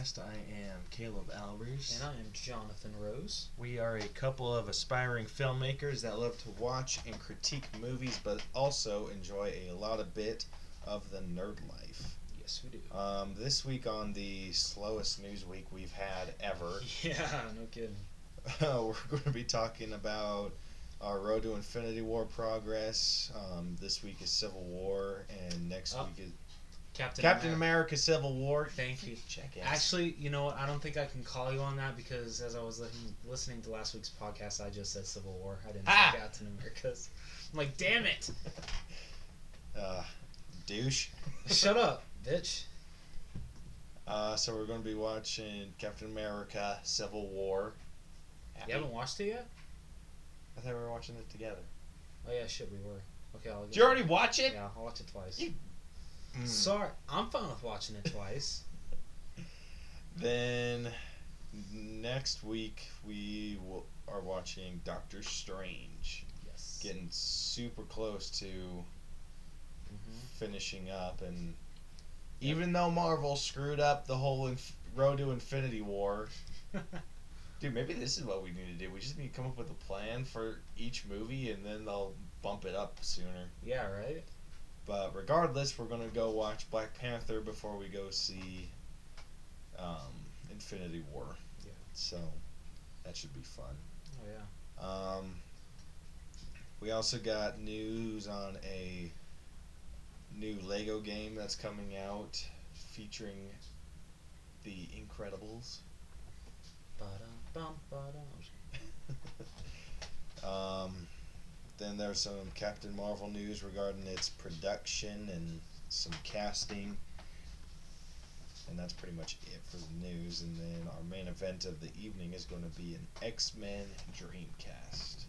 Podcast. I am Caleb Albers. And I am Jonathan Rose. We are a couple of aspiring filmmakers that love to watch and critique movies, but also enjoy a lot of bit of the nerd life. Yes, we do. Um, this week on the slowest news week we've had ever, Yeah, no kidding. we're going to be talking about our Road to Infinity War progress. Um, this week is Civil War, and next Oh, week is Captain, Captain America. America: Civil War. Thank you. Jackass. Actually, you know what? I don't think I can call you on that because as I was listening, listening to last week's podcast, I just said Civil War. I didn't Ah! say Captain America's. I'm like, damn it! uh, douche. Shut up, bitch. Uh, so we're going to be watching Captain America: Civil War. You haven't watched it yet? I thought we were watching it together. Oh yeah, shit, we were. Okay, I'll. Did you already watch it? Yeah, I'll watch it twice. You- Mm. Sorry, I'm fine with watching it twice. Then next week we will, are watching Doctor Strange. yes. Getting super close to hmm finishing up, and even though Marvel screwed up the whole inf- road to Infinity War, dude, maybe this is what we need to do. We just need to come up with a plan for each movie, and then they'll bump it up sooner. yeah, right. But regardless, we're gonna go watch Black Panther before we go see um, Infinity War. Yeah. So that should be fun. Oh yeah. Um, we also got news on a new Lego game that's coming out featuring the Incredibles. Ba-dum, bum, ba-dum. um, then there's some Captain Marvel news regarding its production and some casting. And that's pretty much it for the news. And then our main event of the evening is going to be an X Men Dreamcast.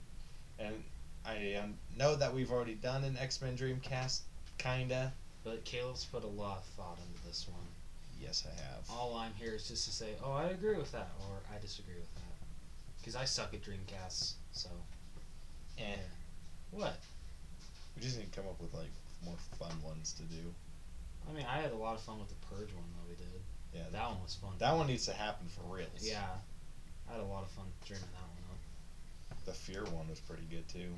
And I um, know that we've already done an X Men Dreamcast, kinda. But Caleb's put a lot of thought into this one. Yes, I have. All I'm here is just to say, oh, I agree with that, or I disagree with that. Because I suck at Dreamcasts, so. Eh. What? We just need to come up with like more fun ones to do. I mean, I had a lot of fun with the Purge one that we did. Yeah, That one was fun. that one needs to happen for real. Yeah. I had a lot of fun dreaming that one up. The Fear one was pretty good too.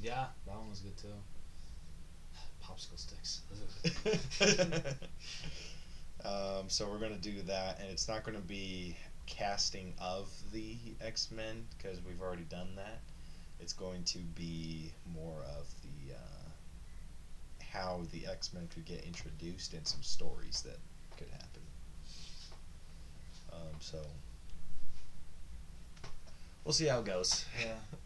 Yeah, that one was good too. Popsicle sticks. um, so we're gonna do that, and it's not gonna be casting of the X Men because we've already done that. It's going to be more of the uh, how the X Men could get introduced and some stories that could happen. Um, so we'll see how it goes. Yeah.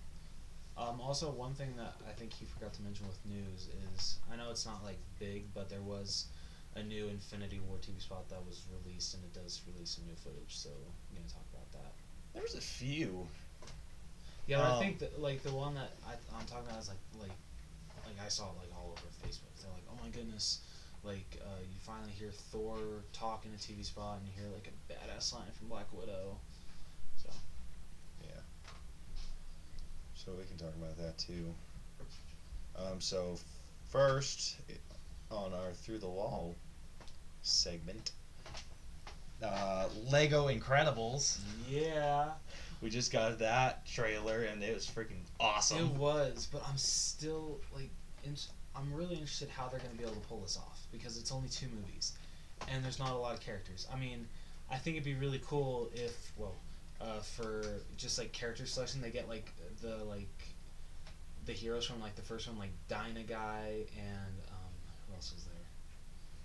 Um, also, one thing that I think he forgot to mention with news is I know it's not like big, but there was a new Infinity War TV spot that was released, and it does release some new footage. So I'm gonna talk about that. There was a few. Yeah, but I Um, think that like the one that I, I'm talking about is like like like I saw it like all over Facebook. They're like, oh my goodness, like uh, you finally hear Thor talk in a TV spot, and you hear like a badass line from Black Widow. So Yeah. So we can talk about that too. Um, so first on our through the wall segment, uh, Lego Incredibles. yeah. We just got that trailer and it was freaking awesome. It was, but I'm still like, in, I'm really interested how they're gonna be able to pull this off because it's only two movies, and there's not a lot of characters. I mean, I think it'd be really cool if, well, uh, for just like character selection, they get like the like the heroes from like the first one, like Dyna Guy and um, who else was there?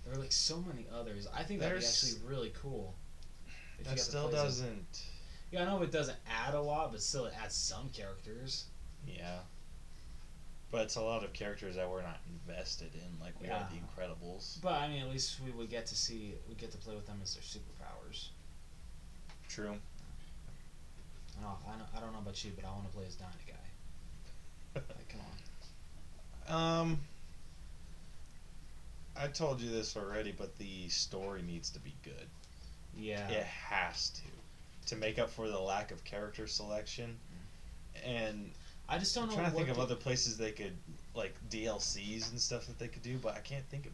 There were like so many others. I think that'd be There's- actually really cool. if you that to still play doesn't. Yeah, I know it doesn't add a lot, but still it adds some characters. Yeah. But it's a lot of characters that we're not invested in, like we are the Incredibles. But I mean, at least we would get to see, we get to play with them as their superpowers. True. I don't, I don't, I don't know about you, but I want to play as Dyna Guy. Like, come on. Um, I told you this already, but the story needs to be good. Yeah. It has to to make up for the lack of character selection. And I just don't I'm know. trying to think of other places they could like DLCs and stuff that they could do, but I can't think of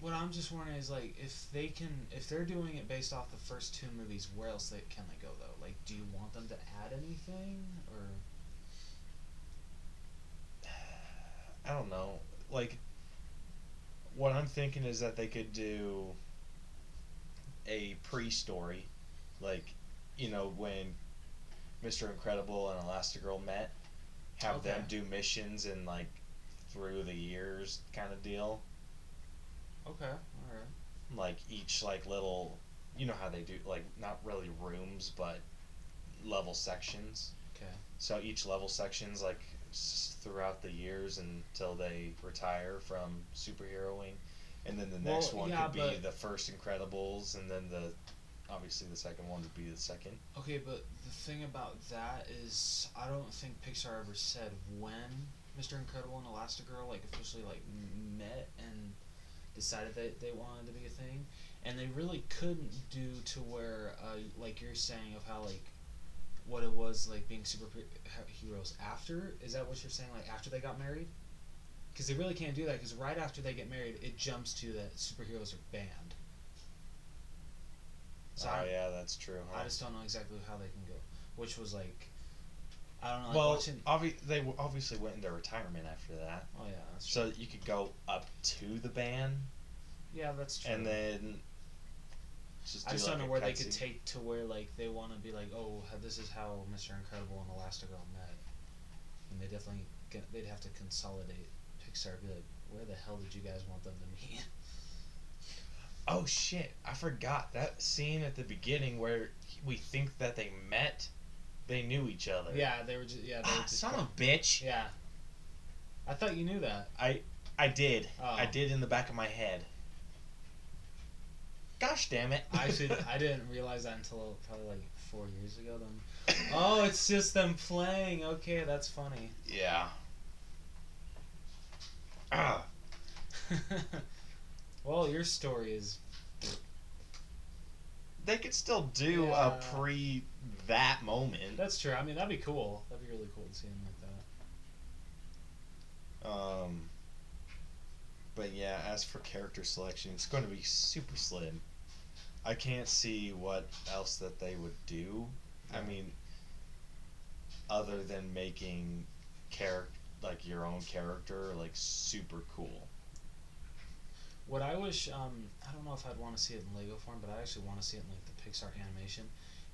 What I'm just wondering is like if they can, if they're doing it based off the first two movies, where else they, can they go though? Like, do you want them to add anything or? I don't know. Like, what I'm thinking is that they could do a pre-story, like, you know, when Mr. Incredible and Elastigirl met, have them do missions and like through the years kind of deal. Okay, all right. Like each like little, you know how they do like not really rooms but level sections. Okay. So each level section's like s- throughout the years until they retire from superheroing, and then the next Well, one yeah, could be the first Incredibles, and then the obviously the second one would be the second. Okay, but the thing about that is, I don't think Pixar ever said when Mr. Incredible and Elastigirl like officially like met and decided that they wanted to be a thing, and they really couldn't do to where, uh, like you're saying of how like what it was like being superheroes after. Is that what you're saying? Like after they got married? Because they really can't do that. Because right after they get married, it jumps to that superheroes are banned. So oh I- yeah, that's true. Huh? I just don't know exactly how they can go. Which was like, I don't know. Like well, watching, obvi- they obviously went into retirement after that, oh yeah, that's true. so you could go up to the band, yeah, that's true. and then just I just like don't know where they could take to where like they want to be like, oh, this is how Mr. Incredible and Elastigirl met, and they definitely get, they'd have to consolidate. Pixar be like, where the hell did you guys want them to meet? Oh shit! I forgot that scene at the beginning where we think that they met. They knew each other. yeah, they were just yeah, they were Ah, just son of a bitch. yeah. I thought you knew that. I I did. Oh. I did in the back of my head. Gosh damn it! I should. I didn't realize that until probably like four years ago. Then. Oh, it's just them playing. Okay, that's funny. yeah. Ah, well, your story is they could still do Yeah. a pre that moment. that's true. I mean, that'd be cool. That'd be really cool to see him like that. Um. But yeah, as for character selection, it's going to be super slim. I can't see what else that they would do. I mean, other than making character like your own character like super cool. What I wish, um, I don't know if I'd want to see it in Lego form, but I actually want to see it in like the Pixar animation.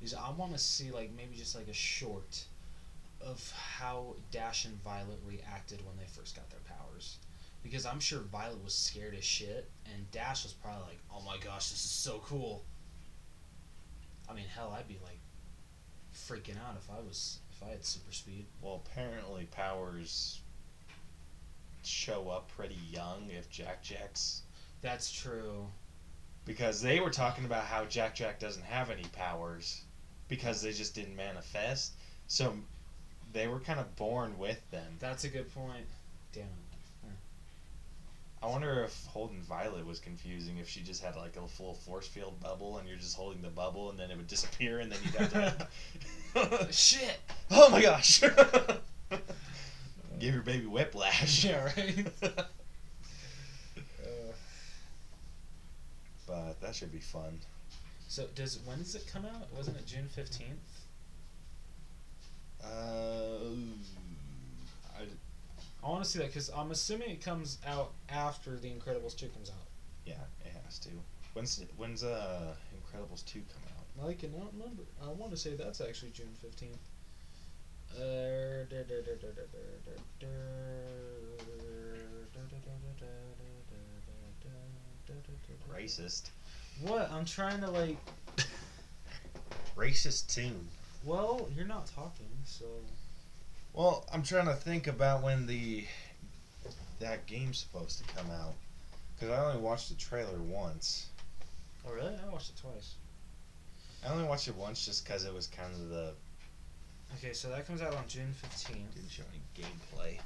Is I want to see like maybe just like a short of how Dash and Violet reacted when they first got their powers. Because I'm sure Violet was scared as shit, and Dash was probably like, "Oh my gosh, this is so cool." I mean, hell, I'd be like freaking out if I was if I had super speed. Well, apparently powers show up pretty young if Jack Jack's That's true. because they were talking about how Jack Jack doesn't have any powers because they just didn't manifest. So they were kind of born with them. That's a good point. Damn. I wonder if holding Violet was confusing if she just had like a full force field bubble and you're just holding the bubble and then it would disappear and then you'd have to Shit. Oh my gosh. Give your baby whiplash. Yeah, right. but that should be fun. So does when does it come out? Wasn't it June fifteenth? Uh, I, I want to see that because I'm assuming it comes out after The Incredibles two comes out. yeah, it has to. When's when's uh Incredibles two come out? I cannot remember. I want to say that's actually June fifteenth. Uh, Racist. What? I'm trying to like. Racist tune. Well, you're not talking, so. Well, I'm trying to think about when the that game's supposed to come out because I only watched the trailer once. Oh really? I watched it twice. I only watched it once just because it was kind of the Okay, so that comes out on June fifteenth. didn't show any gameplay.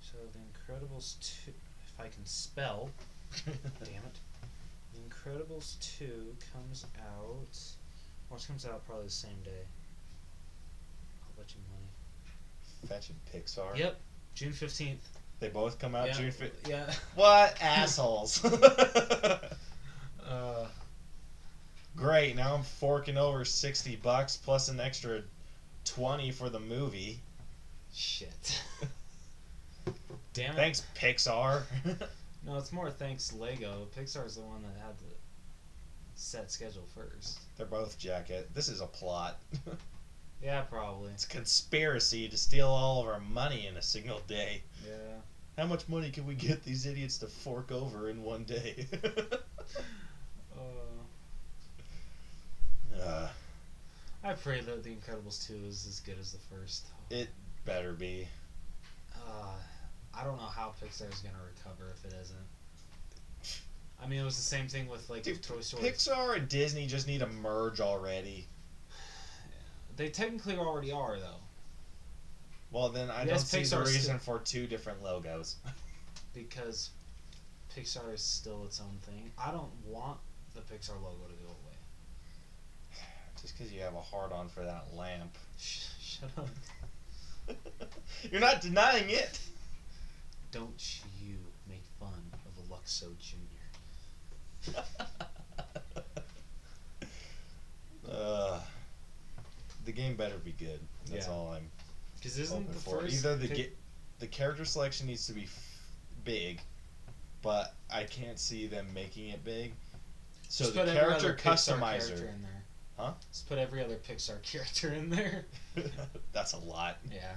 So The Incredibles two, if I can spell. Damn it. The Incredibles 2 comes out. Well, it comes out probably the same day. I'll bet you money. Fetching Pixar. Yep, June 15th. They both come out yeah, June fifth. Yeah. What assholes? Uh, Great. Now I'm forking over sixty bucks plus an extra twenty for the movie. shit. Damn it. Thanks, Pixar. No, it's more thanks Lego. Pixar's the one that had the set schedule first. They're both jacket. This is a plot. Yeah, probably. It's a conspiracy to steal all of our money in a single day. Yeah. How much money can we get these idiots to fork over in one day? Uh, uh, I pray that The Incredibles 2 is as good as the first. it better be. I don't know how Pixar's gonna recover if it isn't. I mean, it was the same thing with like Dude, Toy Story. Pixar and Disney just need to merge already. They technically already are though, Well, then I Yes, don't see the reason for two different logos. because Pixar is still its own thing. I don't want the Pixar logo to go away. just because you have a hard on for that lamp. Sh- shut up! You're not denying it. Don't you make fun of a Luxo Junior. uh, the game better be good. That's Yeah. all I'm Because isn't hoping the for. first Either the the character selection needs to be f- big, but I can't see them making it big. So Just the character customizer, character in there. Huh? Just put every other Pixar character in there. that's a lot. Yeah.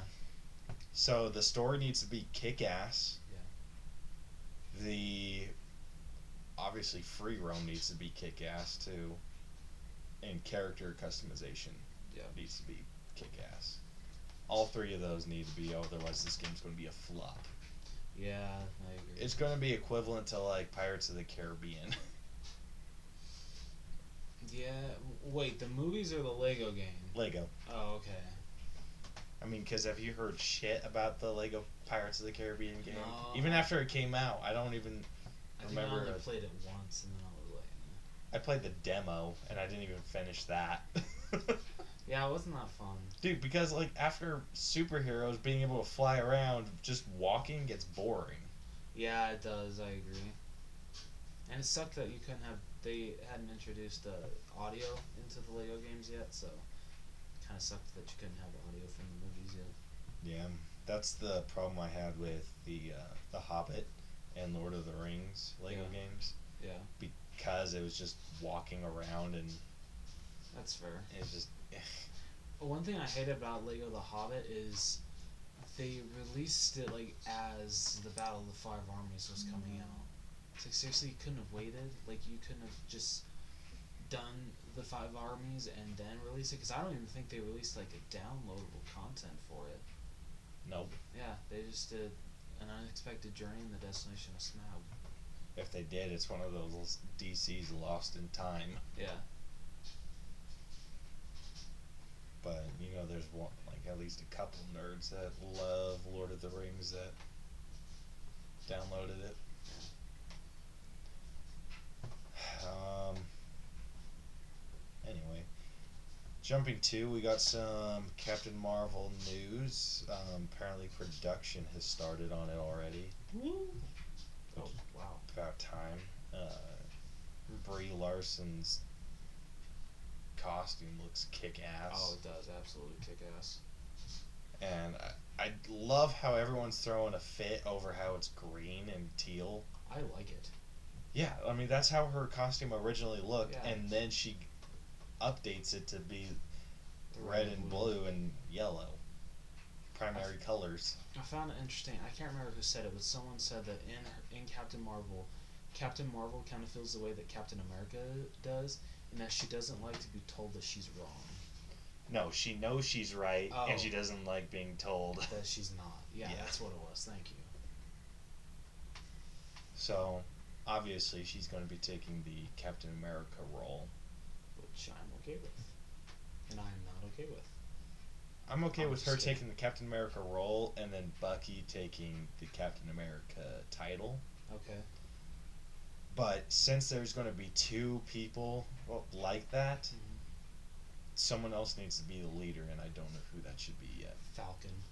So the story needs to be kick ass. Yeah. The obviously free roam needs to be kick ass too. And character customization Yeah. needs to be kick ass. All three of those need to be, otherwise this game's going to be a flop. Yeah, I agree. It's going to be equivalent to like Pirates of the Caribbean. yeah. Wait, the movies or the Lego game? Lego. Oh, okay. I mean, because have you heard shit about the Lego Pirates of the Caribbean game? No. Even after it came out, I don't even. I think I only played it once, and then I was like, I played the demo and I didn't even finish that. yeah, it wasn't that fun. Dude, because like after superheroes being able to fly around, just walking gets boring. Yeah, it does. I agree. And it sucked that you couldn't have. They hadn't introduced uh, audio into the Lego games yet, so kind of sucked that you couldn't have audio from the movies yet. Yeah, that's the problem I had with the uh, the Hobbit and Lord of the Rings Lego Yeah. games Yeah, because it was just walking around and that's fair. it just But one thing I hate about Lego The Hobbit is they released it like as the Battle of the Five Armies was coming out. It's like seriously, you couldn't have waited. Like you couldn't have just done the Five Armies and then release it. Because I don't even think they released like a downloadable content for it. Nope. Yeah, they just did an unexpected journey in the Desolation of Smaug. If they did, it's one of those DC's lost in time. Yeah. But you know, there's one like at least a couple nerds that love Lord of the Rings that downloaded it. Um. Anyway, jumping to, we got some Captain Marvel news. Um, apparently, production has started on it already. Woo. Oh wow. About time. Uh, Brie Larson's costume looks kick ass. Oh, it does absolutely kick ass. And I, I love how everyone's throwing a fit over how it's green and teal. I like it. Yeah, I mean that's how her costume originally looked, Yeah. and then she updates it to be red and blue and yellow, primary colors. I found it interesting. I can't remember who said it, but someone said that in her, in Captain Marvel, Captain Marvel kind of feels the way that Captain America does, and that she doesn't like to be told that she's wrong, No, she knows she's right, Oh. and she oh. doesn't like being told. that she's not. Yeah, Yeah. that's what it was. Thank you. So, obviously, she's going to be taking the Captain America role. Okay with, and I'm not okay with. I'm okay I'm with her taking the Captain America role, and then Bucky taking the Captain America title. Okay. But since there's going to be two people like that, Mhm. someone else needs to be the leader, and I don't know who that should be yet. Falcon.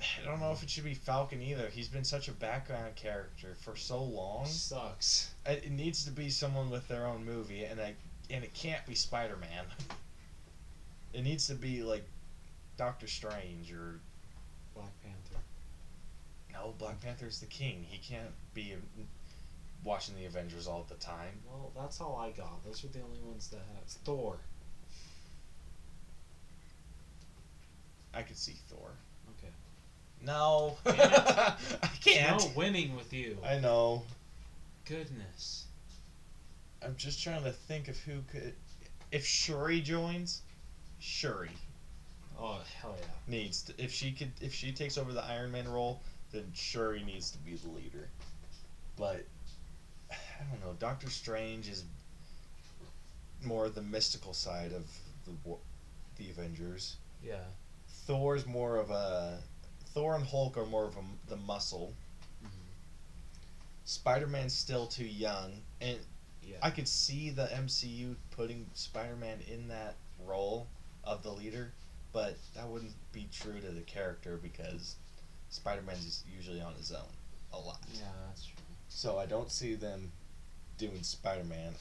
I don't know if it should be Falcon either. He's been such a background character for so long. Sucks. It needs to be someone with their own movie, and I and it can't be Spider Man. It needs to be like Doctor Strange or Black Panther. no Black Panther's the king. He can't be watching the Avengers all the time. Well, that's all I got. Those are the only ones that have Thor. I could see Thor. Okay. No. I can't. No winning with you. I know. Goodness. I'm just trying to think of who could. If Shuri joins, Shuri Oh hell yeah. needs to. If she could, if she takes over the Iron Man role, then Shuri needs to be the leader. But I don't know. Doctor Strange is more the mystical side of the the Avengers. Yeah. Thor's more of a. Thor and Hulk are more of a, the muscle. Mhm. Spider Man's still too young, and Yeah. I could see the MCU putting Spider Man in that role of the leader, but that wouldn't be true to the character because Spider Man's usually on his own a lot. yeah, that's true. So I don't see them doing Spider Man,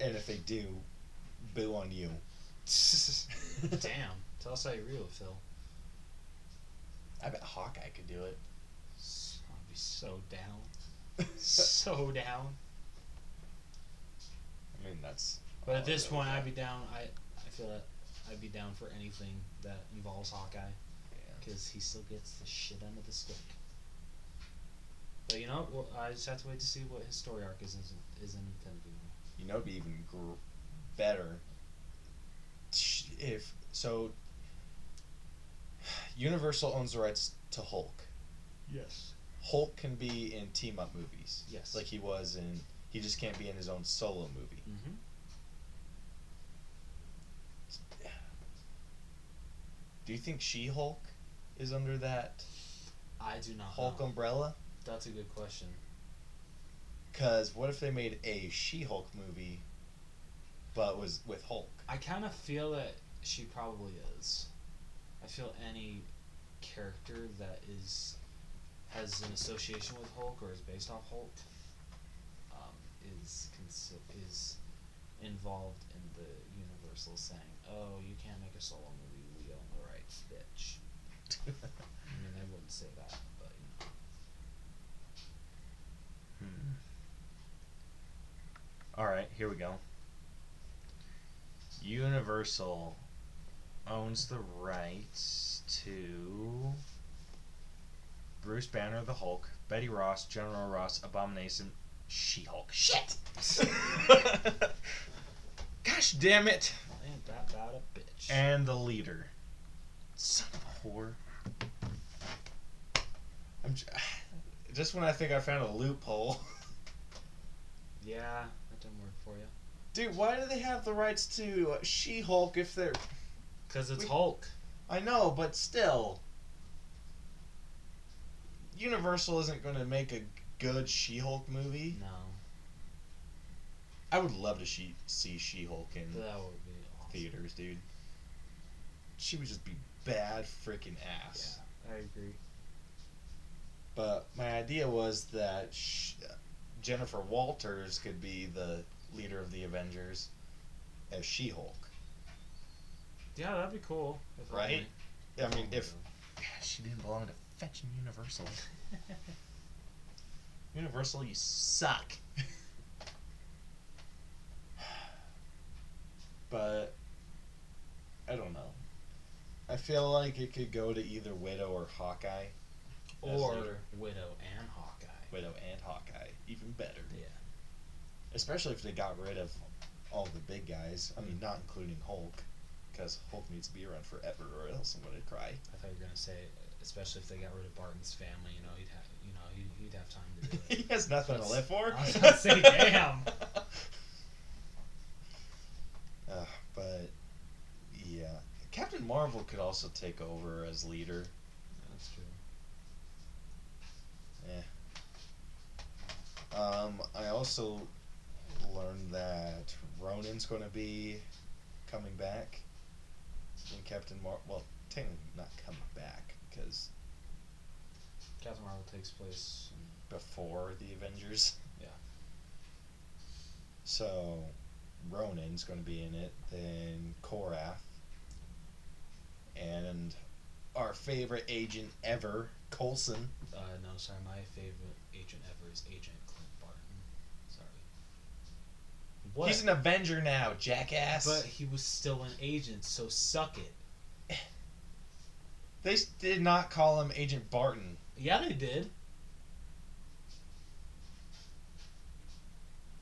and if they do, boo on you. Damn. Tell us how you real, Phil. I bet Hawkeye could do it. I'd be so down. So down. I mean, that's. But at this I really point, I'd be down. I I feel that I'd be down for anything that involves Hawkeye Yeah. because he still gets the shit under the stick. But you know, well, I just have to wait to see what his story arc is in, is in Infinity War. You know, it'd be even gr- better if so. Universal owns the rights to Hulk. Yes. Hulk can be in team up movies. Yes. Like he was in. He just can't be in his own solo movie. Mm-hmm. Do you think She Hulk is under that I do not. Hulk know. umbrella? That's a good question. Because what if they made a She Hulk movie, but was with Hulk? I kind of feel that she probably is. I feel any character that is has an association with Hulk or is based off Hulk is involved in the Universal saying, "Oh, you can't make a solo movie. We own the rights, bitch." I mean, they wouldn't say that, but you know. Hmm. All right, here we go. Universal owns the rights to Bruce Banner, the Hulk, Betty Ross, General Ross, Abomination, She-Hulk. Shit. Gosh damn it! Ain't that bad a bitch? And the leader. Son of a whore. I'm j- just when I think I found a loophole. yeah, that didn't work for you. Dude, why do they have the rights to uh, She-Hulk if they're? Cause it's We- Hulk. I know, but still. Universal isn't going to make a good She-Hulk movie. No, I would love to she- see She-Hulk in that would be awesome. theaters, dude. She would just be bad freaking ass. Yeah, I agree. But my idea was that sh- Jennifer Walters could be the leader of the Avengers as She-Hulk. Yeah, that'd be cool. Right? only. I mean, if she didn't belong to fetching Universal. Universal, you suck. but I don't know. I feel like it could go to either Widow or Hawkeye. or. Widow and Hawkeye. Widow and Hawkeye, even better. Yeah. Especially if they got rid of all the big guys. I mean, not including Hulk, because Hulk needs to be around forever, or else I'm gonna cry. I thought you were gonna say, especially if they got rid of Barton's family, you know, he'd have, you know, he'd, he'd have time to do it. he has nothing to live for. I was about to say, damn. Uh, but yeah, Captain Marvel could also take over as leader. That's true. Yeah. Um, I also learned that Ronan's going to be coming back in Captain Mar. Well, technically not coming back because Captain Marvel takes place. before the Avengers. Yeah. So, Ronan's going to be in it. Then Korath. And our favorite agent ever, Coulson. Uh, no, sorry, my favorite agent ever is Agent Clint Barton. Sorry. What? He's an Avenger now, jackass. but he was still an agent, so suck it. they did not call him Agent Barton. Yeah, they did.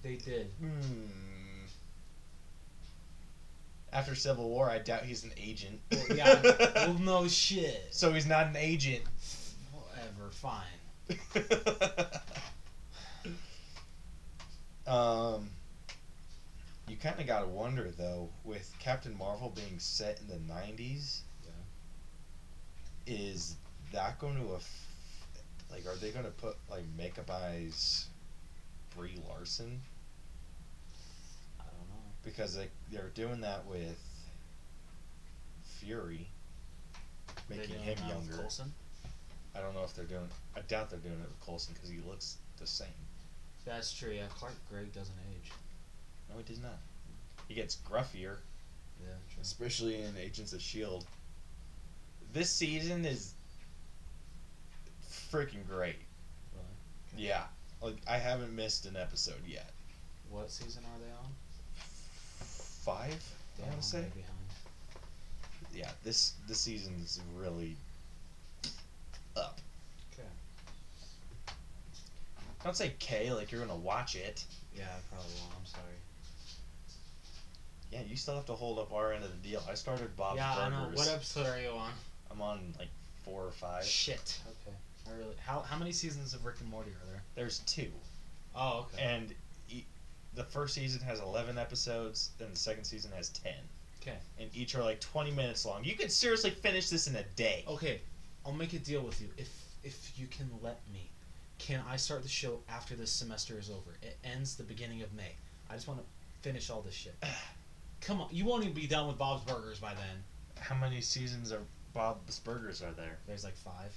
They did. Hmm. After Civil War, I doubt he's an agent. Well, yeah. well, no shit. so he's not an agent. Whatever. Fine. Um, you kind of got to wonder, though, with Captain Marvel being set in the 90s, is that going to aff- like are they going to put like makeup eyes Brie Larson I don't know. because they they're doing that with Fury making him younger. Coulson? I don't know if they're doing I doubt they're doing it with Coulson cuz he looks the same. That's true. Yeah, Clark Gregg doesn't age. No, he does not. He gets gruffier, Yeah, true. especially in Agents of Shield. This season is freaking great. Really? Yeah. Like I haven't missed an episode yet. What season are they on? 5, I Damn, I'm to say. behind. Yeah, this this season's really up. Okay. Don't say K like you're gonna watch it. Yeah, I probably won't. I'm sorry. Yeah, you still have to hold up our end of the deal. I started Bob's yeah, I know. What episode are you on? I'm on like four or five. Shit. Okay. I really. How how many seasons of Rick and Morty are there? There's two, Oh, okay. and e- the first season has 11 episodes, and the second season has 10. Okay. And each are like 20 minutes long. You could seriously finish this in a day. Okay, I'll make a deal with you. If if you can let me, can I start the show after this semester is over? It ends the beginning of May. I just want to finish all this shit. Come on, you won't even be done with Bob's Burgers by then. How many seasons of Bob's Burgers are there? There's like five,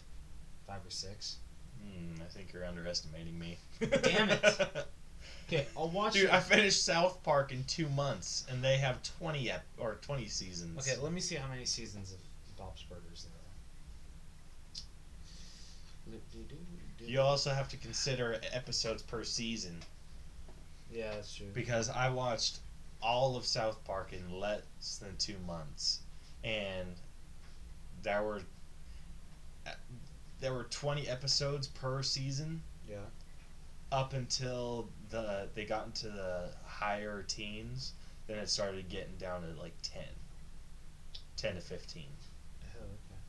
five or six. Hmm, I think you're underestimating me. Damn it. Okay, I'll watch. Dude, it. I finished South Park in two months, and they have 20 ep- or 20 seasons. Okay, let me see how many seasons of Bob's Burgers there are. You also have to consider episodes per season Yeah, that's true. because I watched all of South Park in less than two months, and there were there were 20 episodes per season Yeah. up until the they got into the higher teens. Then it started getting down to like 10, 10 to 15. Oh, okay.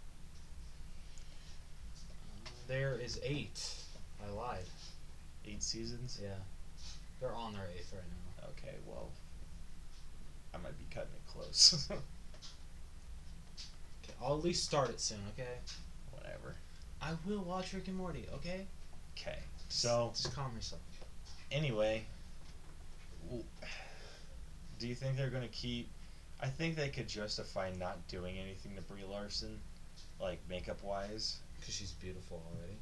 There is eight. I lied. Eight seasons. Yeah. They're on their eighth right now. Okay, well, I might be cutting it close. Okay, I'll at least start it soon, okay? I will watch Rick and Morty, okay? Okay. So Just calm yourself. anyway, do you think they're gonna keep? I think they could justify not doing anything to Brie Larson, like makeup wise. Because she's beautiful already.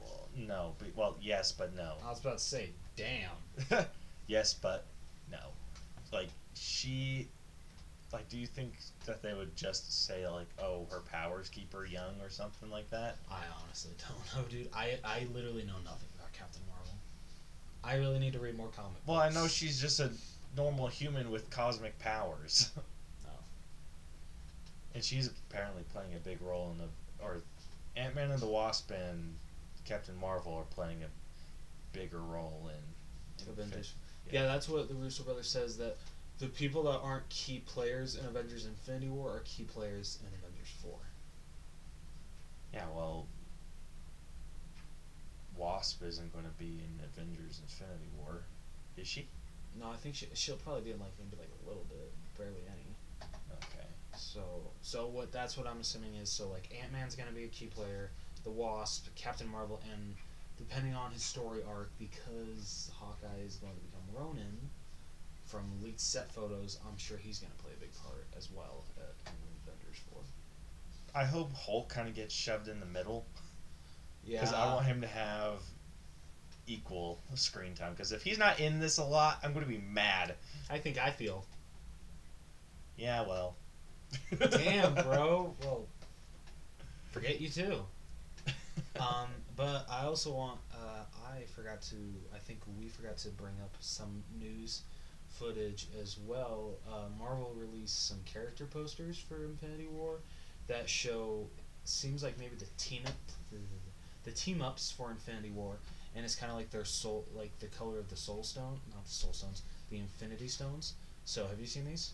Well, no, but well, yes, but no. I was about to say, damn. yes, but no. Like she, like, do you think that they would just say like, oh, her powers keep her young or something like that? I honestly don't know, dude. I, I literally know nothing about Captain Marvel. I really need to read more comic Well, I know she's just a normal human with cosmic powers. Oh. And she's apparently playing a big role in the or Ant Man and the Wasp and Captain Marvel are playing a bigger role in, in Avengers. Yeah. Yeah. that's what the Russo brothers says that the people that aren't key players in Avengers Infinity War are key players in Avengers 4. Yeah, well, Wasp isn't going to be in Avengers Infinity War, is she? No, I think she, she'll probably be in like maybe like a little bit, barely any. Okay. So so what that's what I'm assuming is so like Ant Man's gonna be a key player, the Wasp, Captain Marvel, and depending on his story arc, because Hawkeye is going to become Ronin, from leaked set photos, I'm sure he's gonna play a big part as well at, in Avengers Four. I hope Hulk kind of gets shoved in the middle. Yeah. because I want him to have equal screen time. Because if he's not in this a lot, I'm going to be mad. I think I feel. Yeah, well. Damn, bro. Well, forget you too. Um, but I also want. Uh, I forgot to. I think we forgot to bring up some news footage as well. Uh, Marvel released some character posters for Infinity War that show. Seems like maybe the team up, the, the team ups for Infinity War, and it's kind of like their soul, like the color of the Soul Stone, not the Soul Stones, the Infinity Stones. So, have you seen these?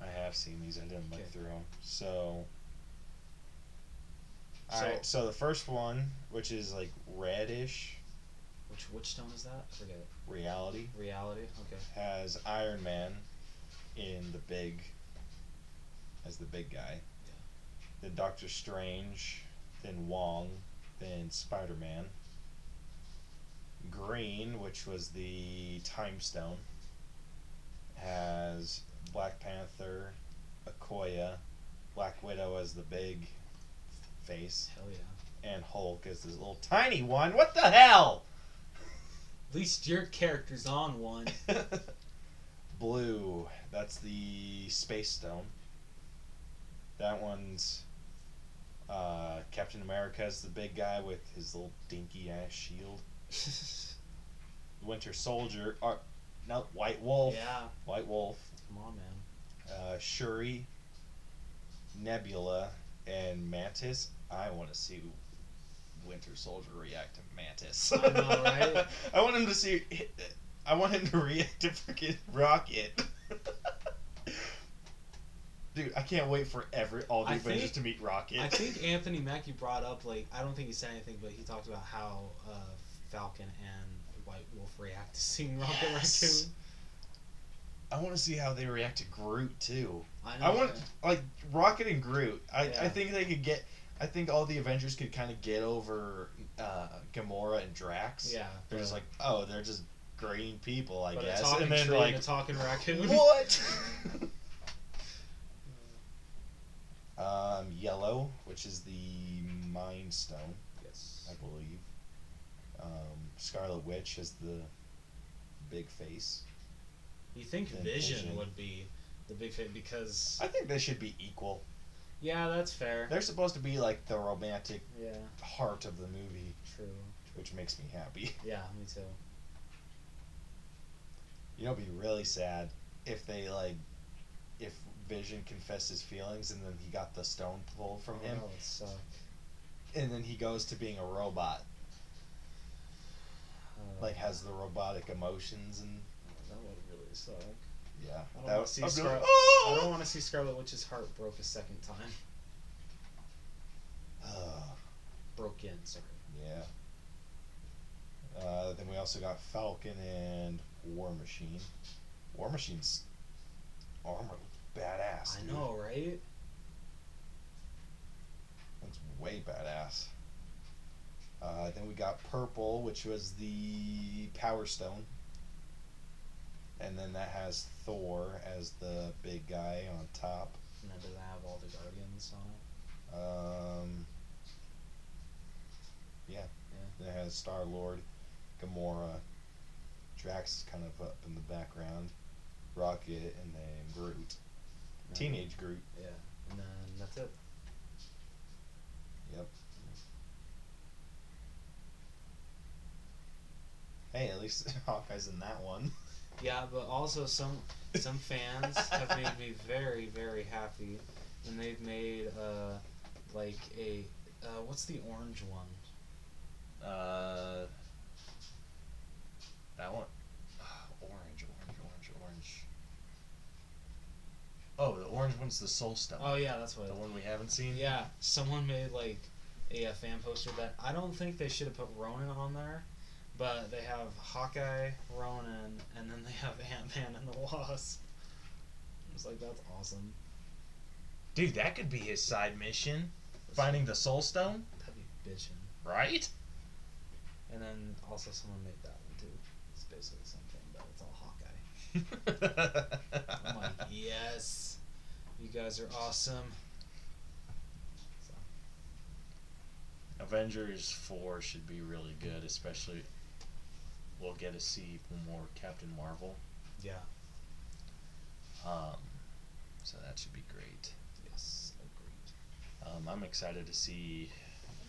I have seen these. I didn't look through them. So. So- Alright, so the first one, which is like reddish Which which stone is that? I forget. Reality, Reality. Okay. has Iron Man in the big as the big guy. Then Doctor Strange, then Wong, then Spider Man. Green, which was the Time Stone, has Black Panther, Okoye, Black Widow as the big face, Hell yeah. and Hulk as this little tiny one. What the hell? At least your character's on one. Blue, that's the Space Stone. That one's uh, Captain America's the big guy with his little dinky ass shield. Winter Soldier, or no, White Wolf. yeah. White Wolf, Come on, man. uh, Shuri, Nebula, and Mantis. I want to see Winter Soldier react to Mantis. I know, right? I want him to see. I want him to react to freaking Rocket. Dude, I can't wait for every all the I Avengers think- to meet Rocket. I think Anthony Mackie brought up like I don't think he said anything, but he talked about how uh, Falcon and White Wolf react to seeing Rocket Yes. Raccoon. I want to see how they react to Groot too. I know. I want like Rocket and Groot. I, I think they could get. I think all the Avengers could kind of get over uh, Gamora and Drax. Yeah. They're just like, oh, they're just green people, I but guess. a talking And then tree like, and a talking raccoon. what? um, yellow, which is the Mind Stone, Yes. I believe. Um, Scarlet Witch is the big face. You think Vision, Vision. would be the big face because I think they should be equal. Yeah, that's fair. They're supposed to be like the romantic Yeah, heart of the movie, true. which makes me happy. Yeah, me too. You know, it'd be really sad if they like, if Vision confessed his feelings and then he got the stone pulled from oh, him, That would suck. and then he goes to being a robot, Uh, like has the robotic emotions and that would really suck. Yeah. I don't That wanna see I'd be Scar- like, I "Oh!" don't want to see Scarlet Witch's heart broke a second time. Ugh, Broke in, sorry. yeah. Uh, then we also got Falcon and War Machine. War Machine's armor looks badass. I know, right? That's way badass. Uh, then we got purple, which was the Power Stone. And then that has Thor as the big guy on top. And then does it have all the Guardians on it? Um, yeah. Yeah. It has Star Lord, Gamora, Drax is kind of up in the background, Rocket, and then Groot. And Teenage Groot. Yeah, and then that's it. Yep. Hey, at least Hawkeye's in that one. Yeah, but also some some fans have made me very very happy, and they've made uh like a uh, what's the orange one? Uh, that one. orange, orange, orange, orange. Oh, the orange one's the Soul Stone. Oh yeah, that's what. the one we haven't seen. Yeah, someone made like a, uh fan poster that I don't think they should have put Ronin on there, but they have Hawkeye, Ronin, and then they have Ant Man and the Wasp. I was like, that's awesome. Dude, that could be his side mission. Finding the Soul Stone, That'd be bitchin'. right? And then also someone made that one too. It's basically the same thing, but it's all Hawkeye. I'm like, yes, you guys are awesome. Avengers four should be really good, especially we'll get to see more Captain Marvel. Yeah. Um, so that should be great. Yes. Agreed. Um, I'm excited to see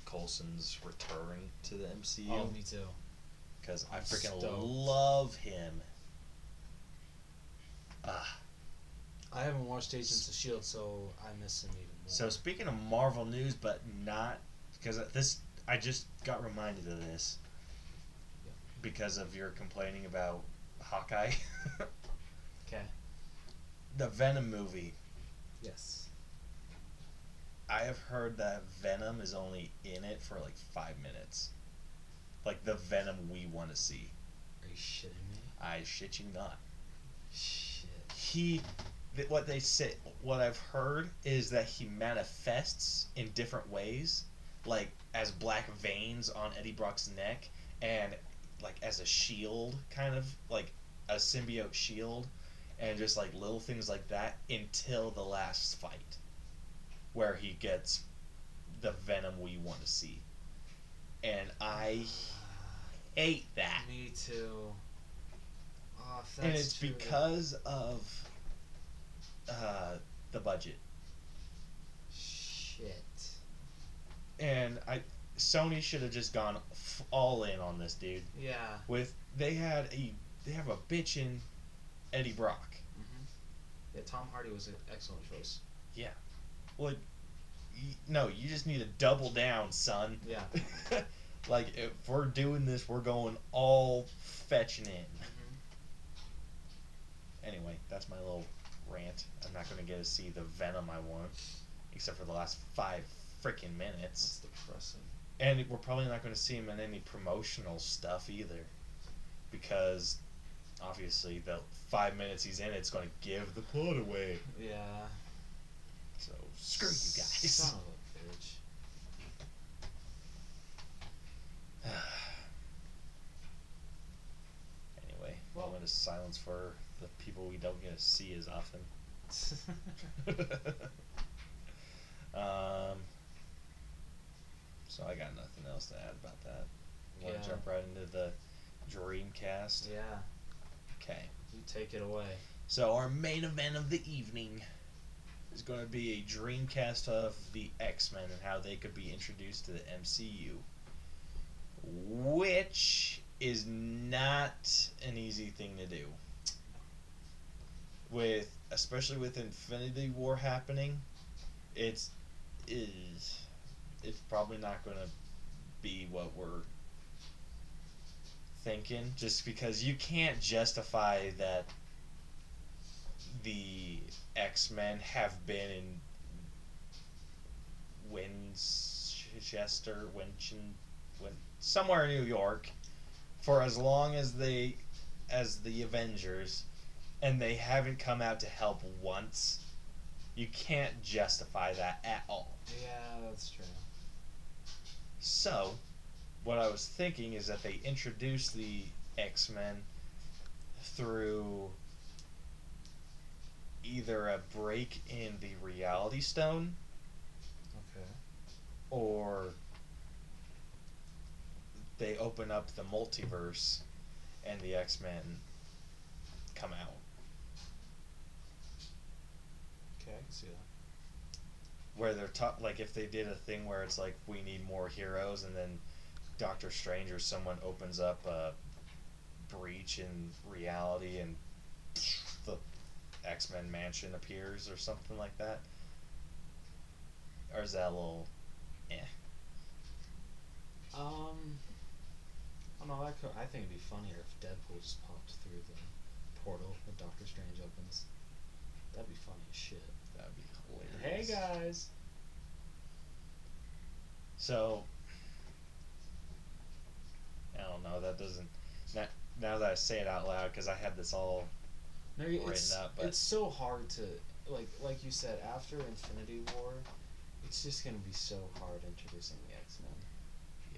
Coulson's return to the MCU Oh, me too. because I freaking stoked. love him. Ah, I haven't watched Agents of Shield, so I miss him even more. so speaking of Marvel news, but not because this I just got reminded of this. Because of your complaining about Hawkeye. okay. the Venom movie. Yes. I have heard that Venom is only in it for like five minutes. Like the Venom we want to see. Are you shitting me? I shit you not. Shit. He, th- what they say, what I've heard is that he manifests in different ways, like as black veins on Eddie Brock's neck, and like as a shield, kind of like a symbiote shield, and just like little things like that until the last fight, where he gets the venom we want to see. And I hate that. Me too. Oh, that's and it's true. because of uh, the budget. Shit. And I Sony should have just gone f- all in on this dude. Yeah. With they had a they have a bitchin' Eddie Brock. hmm Yeah, Tom Hardy was an excellent choice. Yeah. Well, no, you just need to double down, son. Yeah. like if we're doing this, we're going all fetching in. hmm Anyway, that's my little rant. I'm not gonna get to see the Venom I want, except for the last five freaking minutes. That's depressing. And we're probably not going to see him in any promotional stuff either. Because obviously the five minutes he's in it's going to give the plot away. Yeah. So screw you guys. Son of a bitch. anyway, Well- moment of silence for the people we don't get to see as often. um, so I got nothing else to add about that. Want Yeah. to jump right into the Dreamcast? yeah. Okay. You take it away. So our main event of the evening is going to be a Dreamcast of the X-Men and how they could be introduced to the MCU, which is not an easy thing to do. With especially with Infinity War happening, it's is it's probably not going to be what we're thinking just because you can't justify that the X-Men have been in Winchester, Winchin, Win, somewhere in New York for as long as they as the Avengers and they haven't come out to help once. You can't justify that at all. Yeah, that's true. So, what I was thinking is that they introduce the X Men through either a break in the Reality Stone Okay. or they open up the multiverse and the X Men come out. Okay, I can see that. Where they're ta- like if they did a thing where it's like we need more heroes and then Doctor Strange or someone opens up a breach in reality and the X Men mansion appears or something like that. Or is that a little eh? Um, I don't know. That could, I think it'd be funnier if Deadpool just popped through the portal when Doctor Strange opens. That'd be funny as shit. Hey guys. So I don't know. That doesn't. Now, now that I say it out loud, because I had this all. No, written up, but- it's so hard to like like you said after Infinity War, it's just gonna be so hard introducing the X Men.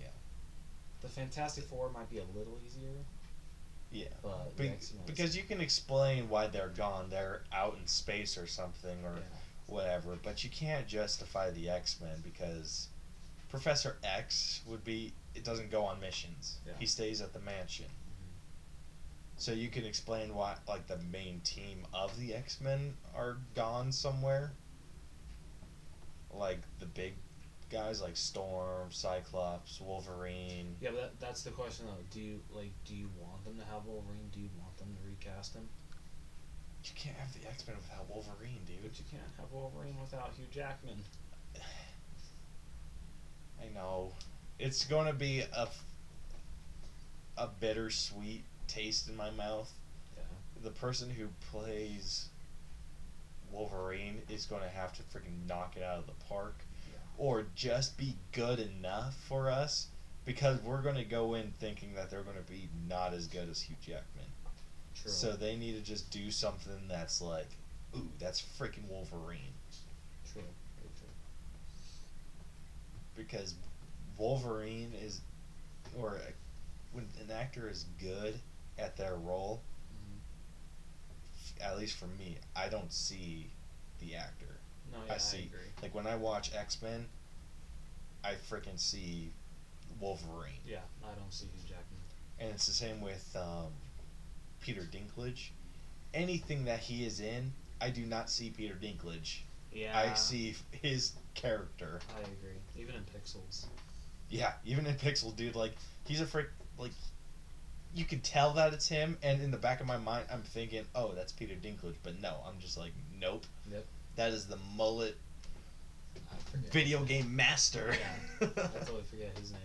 Yeah. The Fantastic Four might be a little easier, Yeah. but Be- the X Men because you can explain why they're gone. They're out in space or something, or yeah. Whatever. But you can't justify the X Men because Professor X would be it doesn't go on missions. Yeah. He stays at the mansion. Mm-hmm. So you can explain why like the main team of the X Men are gone somewhere. Like the big guys like Storm, Cyclops, Wolverine. Yeah, but that, that's the question though. Do you like? Do you want them to have Wolverine? Do you want them to recast him? You can't have the X Men without Wolverine, dude. But you can't have Wolverine without Hugh Jackman. I know. It's going to be a, a bittersweet taste in my mouth. Yeah. The person who plays Wolverine is going to have to freaking knock it out of the park Yeah. or just be good enough for us because we're going to go in thinking that they're going to be not as good as Hugh Jackman. True. So they need to just do something that's like, ooh, that's freaking Wolverine. true. Very true. because Wolverine is, or when an actor is good at their role, Mhm. f- at least for me, I don't see the actor. No, I yeah, I, see. agree. Like when I watch X Men, I freaking see Wolverine, Yeah, I don't see Hugh Jackman. and it's the same with um, Peter Dinklage. Anything that he is in, I do not see Peter Dinklage. Yeah. I see his character. I agree. Even in Pixels. Yeah, even in Pixel, dude, like he's a freak. Like you can tell that it's him, and in the back of my mind, I'm thinking, oh, that's Peter Dinklage, but no, I'm just like, nope. Yep. That is the mullet video game master. Yeah. I totally forget his name.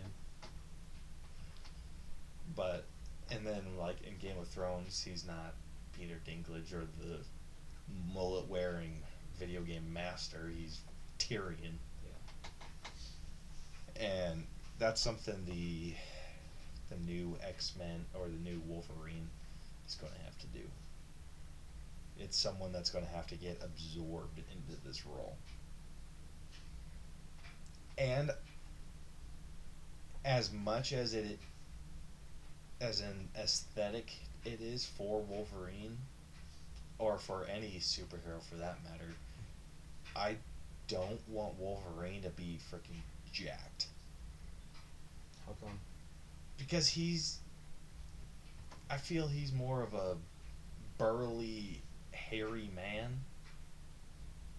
but and then like in Game of Thrones, he's not Peter Dinklage or the mullet wearing video game master. He's Tyrion. And that's something the the new X Men or the new Wolverine is going to have to do. It's someone that's going to have to get absorbed into this role. And as much as it as an aesthetic it is for Wolverine or for any superhero for that matter, I don't want Wolverine to be freaking jacked. How come? because he's I feel he's more of a burly hairy man.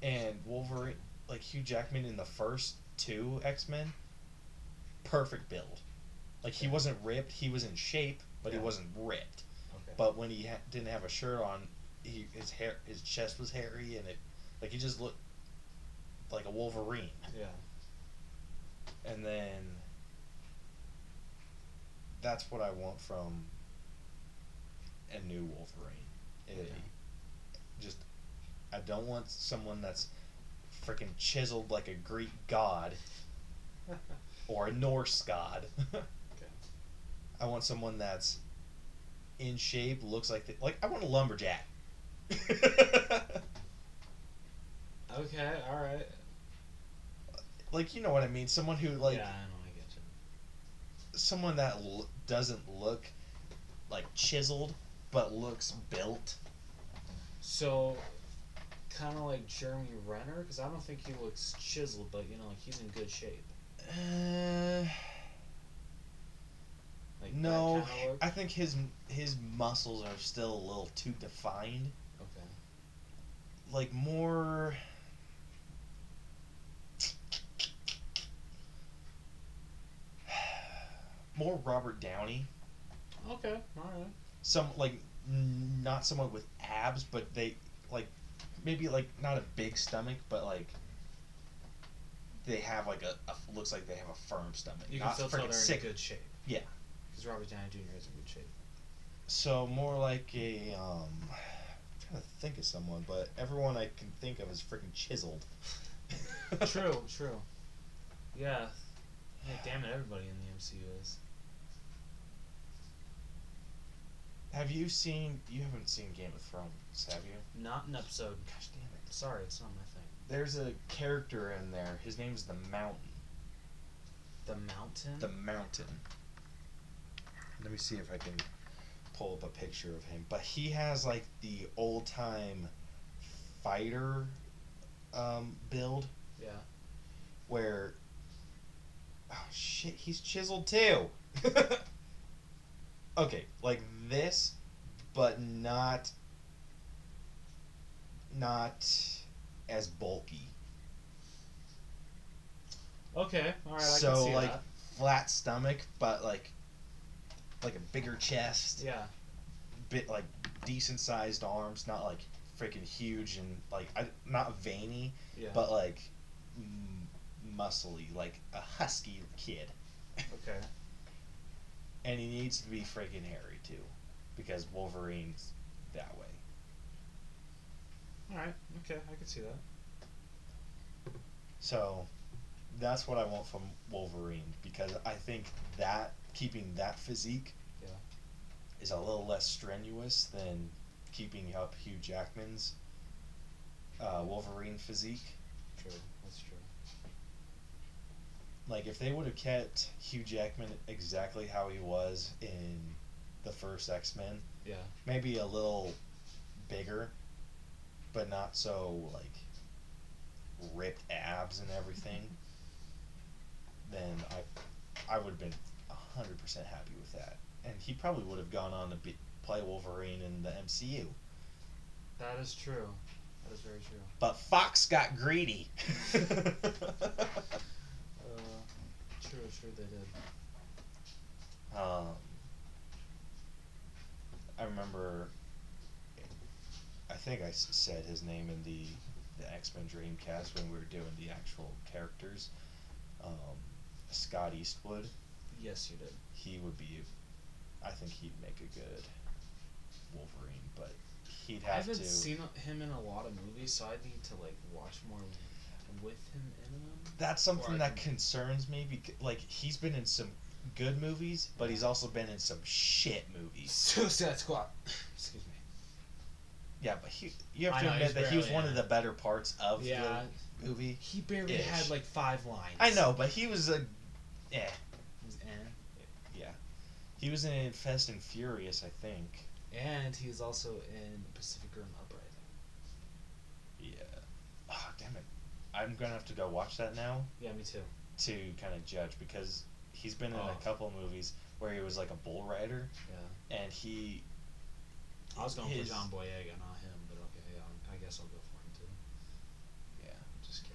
And Wolverine like Hugh Jackman in the first two X-Men perfect build like he wasn't ripped he was in shape but Yeah. he wasn't ripped Okay. but when he ha- didn't have a shirt on he his hair his chest was hairy and it like he just looked like a Wolverine yeah. and then that's what I want from a new Wolverine. It- Okay. Just I don't want someone that's freaking chiseled like a Greek god or a Norse god. I want someone that's in shape, looks like the, like I want a lumberjack. Okay. All right. like you know what I mean? Someone who like yeah, I know. I get you. someone that l- doesn't look like chiseled but looks built. So, kind of like Jeremy Renner, because I don't think he looks chiseled, but you know, like he's in good shape. Uh, Like no? I think his his muscles are still a little too defined. Okay. Like more. More Robert Downey. Okay. All right. Some like n- not someone with abs, but they like maybe like not a big stomach, but like they have like a, a looks like they have a firm stomach. You can not still tell they're sick. in good shape. Yeah. Because Robert Downey Jr. is in good shape. So more like a um I'm trying to think of someone, but everyone I can think of is freaking chiseled. true. True. Yeah. Yeah. Damn it! Everybody in the MCU is. Have you seen you haven't seen Game of Thrones, have you? Not an episode. Gosh damn it. Sorry, it's not my thing. There's a character in there. His name's the Mountain. The Mountain. The Mountain. Let me see if I can pull up a picture of him. But he has like the old time fighter um, build Yeah. where chi- he's chiseled too. okay, like this, but not not as bulky. Okay, all right. I so can see like that. flat stomach, but like like a bigger chest, Yeah. bit like decent sized arms, not like freaking huge and like I, not veiny, Yeah. but like m- muscly, like a husky kid. okay. And he needs to be freaking hairy too, because Wolverine's that way. All right. Okay, I can see that. So that's what I want from Wolverine because I think that keeping that physique Yeah. is a little less strenuous than keeping up Hugh Jackman's uh, Wolverine physique. True. That's true. Like if they would have kept Hugh Jackman exactly how he was in the first X Men, Yeah. maybe a little bigger, but not so like ripped abs and everything, then I I would have been hundred percent happy with that, and he probably would have gone on to be, play Wolverine in the MCU. That is true. That is very true. But Fox got greedy. Uh, true. True. They did. Um, I remember. I think I said his name in the the X Men Dreamcast when we were doing the actual characters. Um, Scott Eastwood. Yes, you did. He would be. I think he'd make a good Wolverine, but he'd have I have haven't to. seen him in a lot of movies, so I need to like watch more with him in them. That's something that can- concerns me because, like, he's been in some good movies, but he's also been in some shit movies. Suicide Squad. Excuse me. Yeah, but he, you have I to know, admit that he was barely one in of the better parts of Yeah, the movie. he barely Ish. had like five lines. I know, but he was a, yeah, he was in Fast and Furious, I think. And he he's also in Pacific Rim Uprising. Yeah. Oh damn it! I'm gonna have to go watch that now Yeah, me too. to kind of judge because he's been in Oh. a couple movies where he was like a bull rider, Yeah. and he. I was going his- for John Boyega, not him, but okay, yeah, I guess I'll go for him too. Yeah. Just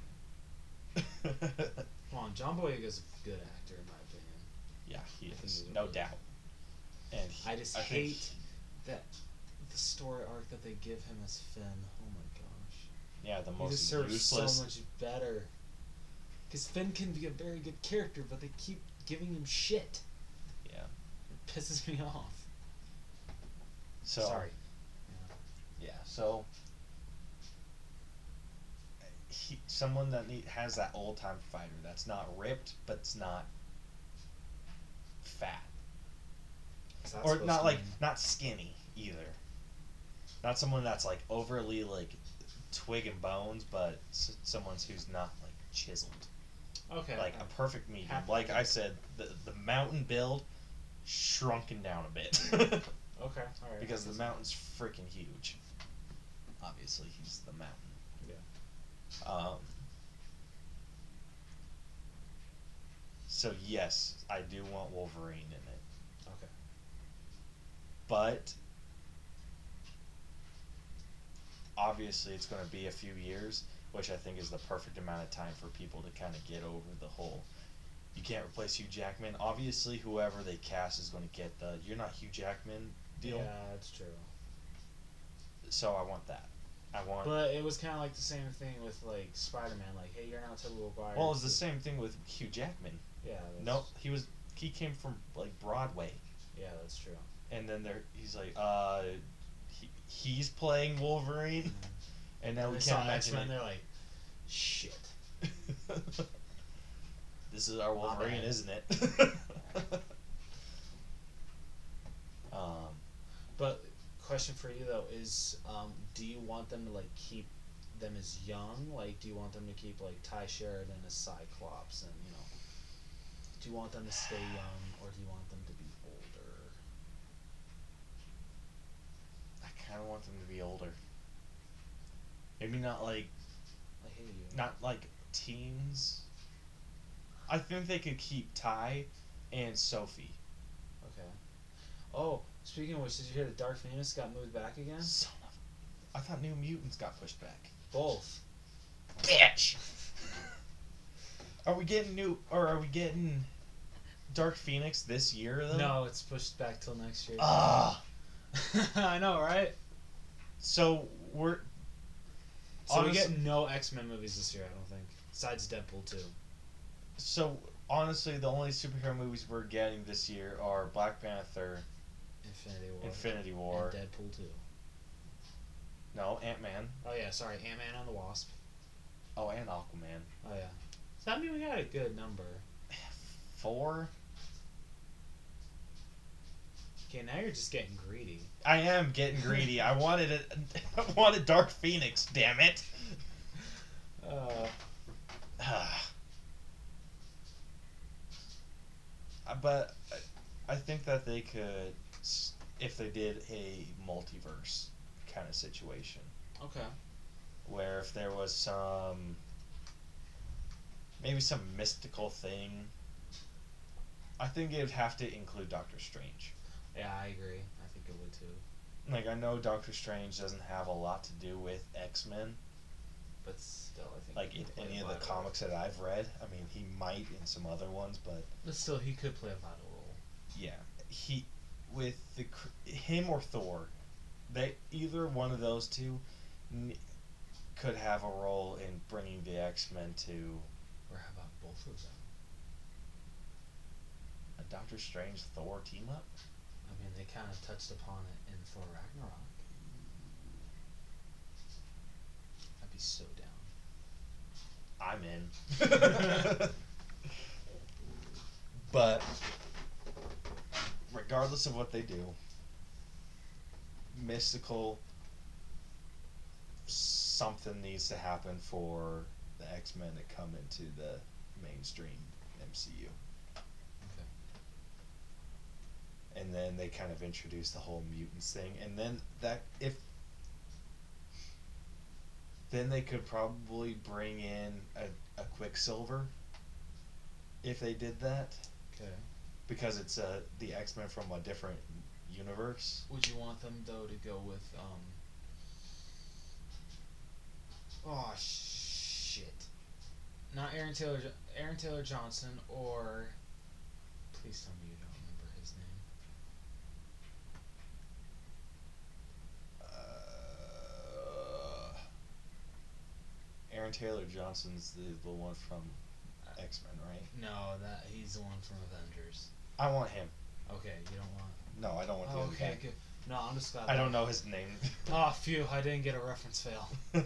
kidding. Come on, John Boyega's a good actor in my opinion. yeah, he I is no really- doubt. And he, I just I think hate that the story arc that they give him as Finn. Oh my gosh. yeah, the most He most deserves useless. so much better. Because Finn can be a very good character, but they keep giving him shit. Yeah. It pisses me off. So Sorry. Yeah, so he, someone that need, has that old time fighter that's not ripped but it's not fat Is or not like mean- not skinny either. Not someone that's like overly like twig and bones, but s- someone who's not like chiseled, Okay. like a perfect medium. Happy Like I said, the the mountain build shrunken down a bit. okay. All right. because the mountain's freaking huge. Obviously, he's the mountain. Yeah. Um. So yes, I do want Wolverine in it, Okay. But obviously it's going to be a few years, which I think is the perfect amount of time for people to kind of get over the whole. You can't replace Hugh Jackman. Obviously, whoever they cast is going to get the "you're not Hugh Jackman" deal. Yeah, that's true. So I want that. I want. But it was kind of like the same thing with like Spider-Man. Like, hey, you're not Tobey Maguire. well, it's the same thing with Hugh Jackman. Yeah. No, he was he came from like Broadway, Yeah, that's true. And then there he's like, uh, he, he's playing Wolverine, and now we can't imagine Men. They're like, shit. this is our Wolverine, isn't it? um, But question for you though is, um, do you want them to like keep them as young? Like, do you want them to keep like Tye Sheridan as Cyclops, and you know, do you want them to stay young or do you want them to be older? I kind of want them to be older. Maybe not like I hate you. not like teens, I think they could keep Tye and Sophie. Okay. Oh, speaking of which, did you hear that Dark Phoenix got moved back again? Son of, I thought New Mutants got pushed back. Both. Bitch. Are we getting new, or are we getting Dark Phoenix this year though? No, it's pushed back till next year. Ah. I know, right? So we're So we get no X Men movies this year, I don't think. Besides Deadpool 2. so honestly the only superhero movies we're getting this year are Black Panther, Infinity War. Infinity War, And Deadpool 2. no Ant Man, Oh, yeah, sorry. Ant Man and the Wasp. oh and Aquaman. Oh, yeah. So that mean we got a good number. Four. Okay, now you're just getting greedy. I am getting greedy. I wanted it. I wanted Dark Phoenix. Damn it. Uh, Uh, but I- I think that they could, if they did a multiverse kind of situation, okay. where if there was some, maybe some mystical thing, I think it would have to include Doctor Strange. Yeah, I agree. I think it would too. Like I know Doctor Strange doesn't have a lot to do with X Men, But still, I think. like in any of the comics that I've read. I mean, he might in some other ones, but But still, he could play a vital role. yeah, he with the him or Thor, they either one of those two n- could have a role in bringing the X Men to Or how about both of them? a Doctor Strange Thor team up. I mean, they kind of touched upon it in Thor Ragnarok. I'd be so down. I'm in. but regardless of what they do, mystical something needs to happen for the X-Men to come into the mainstream MCU. Okay. And then they kind of introduce the whole mutants thing and then that if then they could probably bring in a, a Quicksilver if they did that Okay. because it's uh, the X Men from a different universe. Would you want them though to go with um? Oh shit! Not Aaron Taylor. Aaron Taylor Johnson or. Please tell me you don't remember his name. Uh, Aaron Taylor Johnson's the, the one from X Men, right? No, that he's the one from Avengers. I want him. Okay, you don't want. No, I don't want Oh, other okay, good. No, I'm just glad. I don't know his name. Oh, phew! I didn't get a reference fail.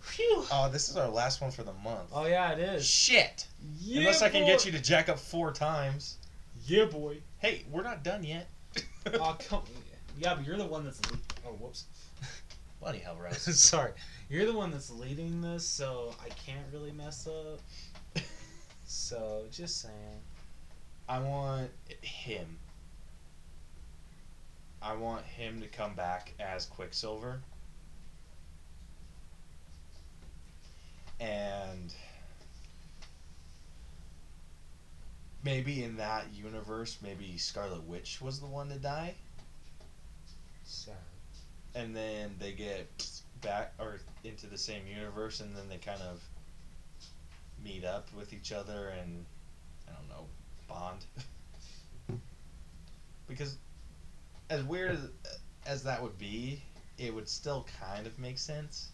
Phew! oh, this is our last one for the month. Oh yeah, it is. Shit! Yeah, Unless I can boy. get you to jack up four times. Yeah, boy. Hey, we're not done yet. Oh come. Yeah, but you're the one that's. Oh, whoops. Bloody hell, Russ. Sorry, you're the one that's leading this, so I can't really mess up. So just saying. I want him. I want him to come back as Quicksilver. And maybe in that universe, maybe Scarlet Witch was the one to die, Sad. and then they get back or into the same universe, and then they kind of meet up with each other and I don't know bond. because as weird as, as that would be, it would still kind of make sense.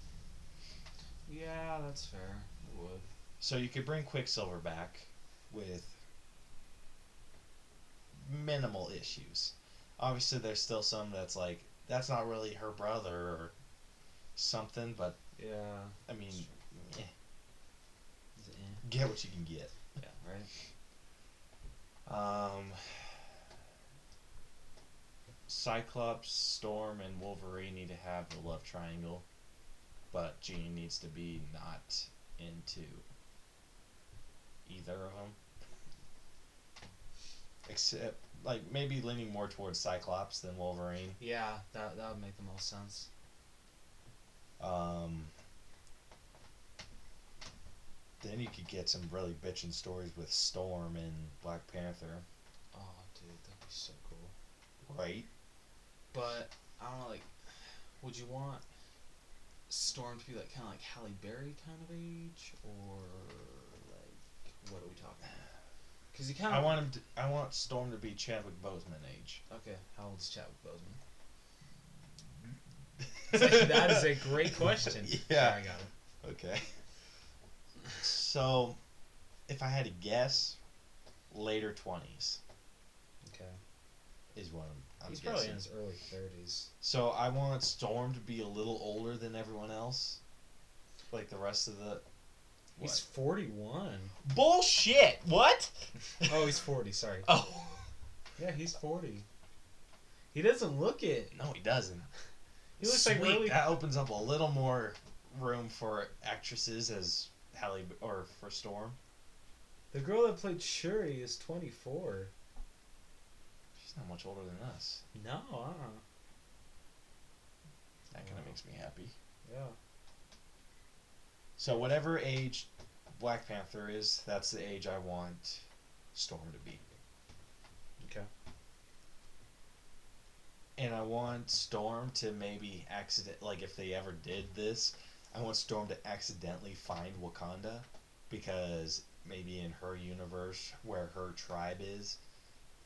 Yeah, that's fair. It would. So you could bring Quicksilver back with minimal issues. Obviously, there's still some that's like that's not really her brother or something, but Yeah. I mean, eh, get what you can get. Yeah. Right. Um, Cyclops, Storm, and Wolverine need to have the love triangle, but Jean needs to be not into either of them. Except, like, maybe leaning more towards Cyclops than Wolverine. Yeah, that that would make the most sense. Um, then you could get some really bitchin' stories with Storm and Black Panther, Oh, dude, that'd be so cool. right? But I don't know, like, would you want Storm to be like kind of like Halle Berry kind of age, or like what are we talking about? Because you kind of. I want him. To, I want Storm to be Chadwick Boseman age. Okay, how old is Chadwick Boseman? That is a great question. Yeah. I got it. Okay. So, if I had to guess, later twenties. Okay, Is what I'm, I'm he's guessing. probably in his early thirties. So I want Storm to be a little older than everyone else, like the rest of the. He's forty-one. Bullshit! What? Oh, he's forty. Sorry. Oh Yeah, he's forty. He doesn't look it. no, he doesn't. He looks Sweet. like really. That opens up a little more room for actresses as Halle or for Storm. The girl that played Shuri is twenty-four. She's not much older than us. No, uh. That kind of makes me happy. Yeah. So whatever age Black Panther is, that's the age I want Storm to be. Okay. And I want Storm to maybe accident like if they ever did this, I want Storm to accidentally find Wakanda because maybe in her universe where her tribe is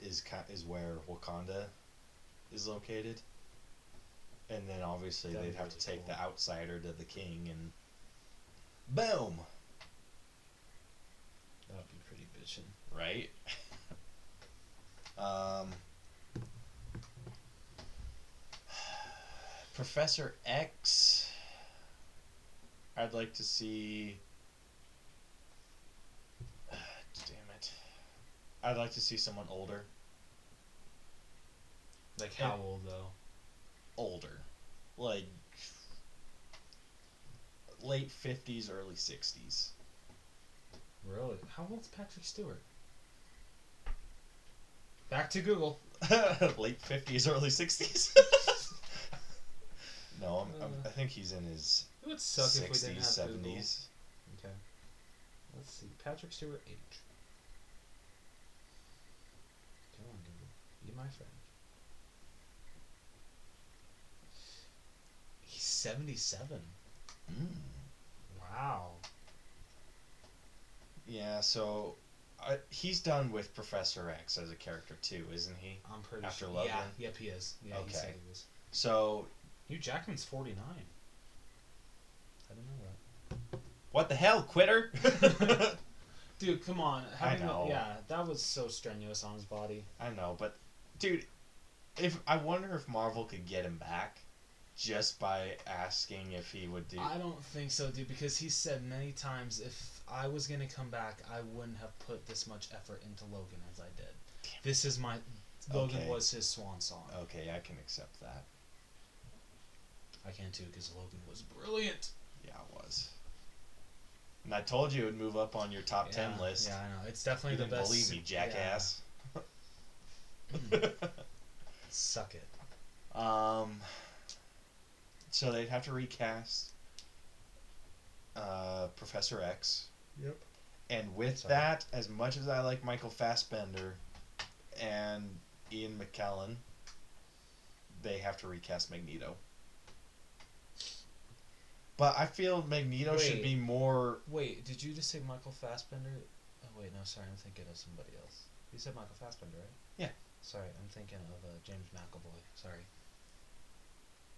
is is where Wakanda is located. And then obviously That'd they'd have to take cool. the outsider to the king and boom, That would be pretty bitchin'. right? Um, Professor X. I'd like to see. Damn it. I'd like to see someone older. Like how old though? Older. Like. Late 50s, early 60s. Really? How old's Patrick Stewart? Back to Google. Late 50s, early 60s. no, I'm, I'm, I think he's in his It would suck if we didn't 60s, have Google. 70s. Okay. Let's see. Patrick Stewart age. Come on, Google. Be my friend. He's 77. Mm. Wow. Yeah, so uh, he's done with Professor X as a character too, isn't he? I'm pretty After sure. Logan? Yeah, yep, he is. Yeah, he Okay. said he was. So Hugh Jackman's 49. I didn't know what What the hell, quitter? Dude, come on. I know. A, yeah, that was so strenuous on his body. I know, but dude, if I wonder if Marvel could get him back just by asking if he would do. I don't think so, dude, because he said many times if I was gonna come back, I wouldn't have put this much effort into Logan as I did. This is my Logan Okay. was his swan song. Okay, I can accept that. I can too, because Logan was brilliant. Yeah, it was. And I told you it would move up on your top ten list. Yeah, I know. It's You definitely the didn't best. believe me, jackass. Yeah. Suck it. um. So they'd have to recast uh, Professor X. Yep. And with Sorry. that, as much as I like Michael Fassbender and Ian McKellen, they have to recast Magneto. But I feel Magneto should be more. Wait, did you just say Michael Fassbender? Oh wait, no, sorry, I'm thinking of somebody else. You said Michael Fassbender, right? Yeah. Sorry, I'm thinking of uh, James McAvoy. Sorry.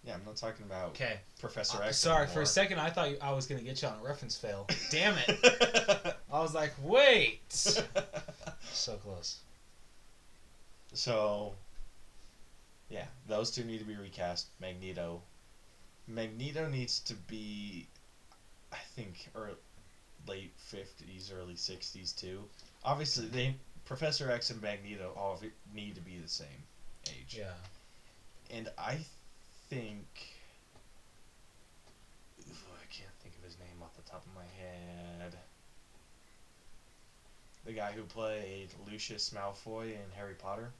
Yeah, I'm not talking about Okay. Professor Uh, X. sorry, for a second I thought you, I was gonna get you on a reference fail. Damn it! I was like, wait. so close. so, yeah, those two need to be recast. Magneto. Magneto needs to be, I think, or late fifties, early sixties too. Obviously, they Professor X and Magneto all need to be the same age. Yeah. And I think. I can't think of his name off the top of my head. The guy who played Lucius Malfoy in Harry Potter.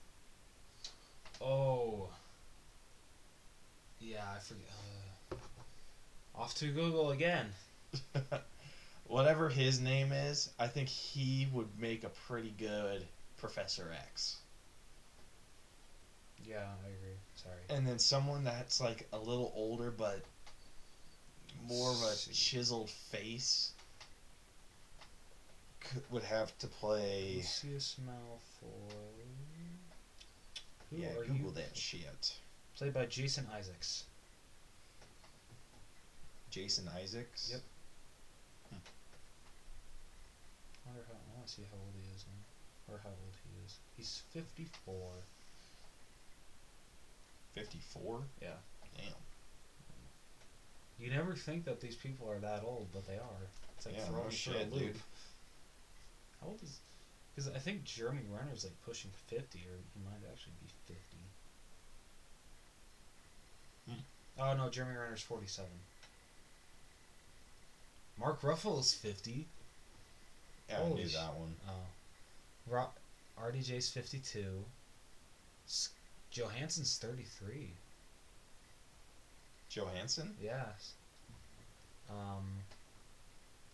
Oh. Yeah, I forget. Off to Google again. whatever his name is, I think he would make a pretty good Professor X. Yeah, I agree. Sorry. And then someone that's like a little older but more of a chiseled face could, would have to play. Lucius Malfoy. Who Yeah, Google you? that shit. Played by Jason Isaacs. Jason Isaacs. Yep. I wonder how. I want to see how old he is now, or how old he is. He's fifty-four. Fifty-four. Yeah. Damn. You never think that these people are that old, but they are. It's like Yeah, throwing no you for a loop. dude. How old is? Because I think Jeremy Renner's like pushing fifty, or he might actually be fifty. Hmm. Oh no, Jeremy Renner's forty-seven. Mark Ruffalo's fifty. Yeah, I Holy knew sh- that one. Oh, Ro- RDJ's fifty-two. S- Johansson's thirty-three. Johansson. Yes. Um.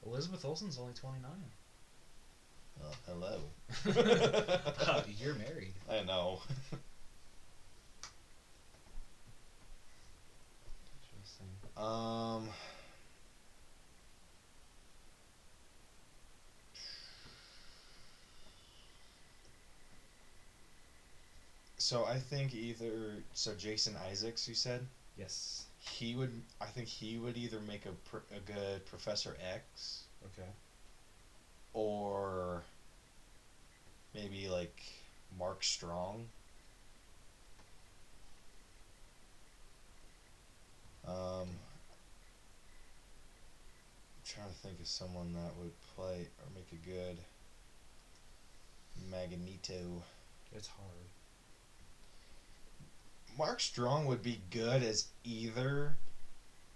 Elizabeth Olsen's only twenty-nine. Oh, hello. Uh, You're married. I know. Interesting. Um. So I think either so Jason Isaacs, you said Yes. he would. I think he would either make a pr- a good Professor X Okay. or maybe like Mark Strong. Um, I'm trying to think of someone that would play or make a good Magneto. It's hard. Mark Strong would be good as either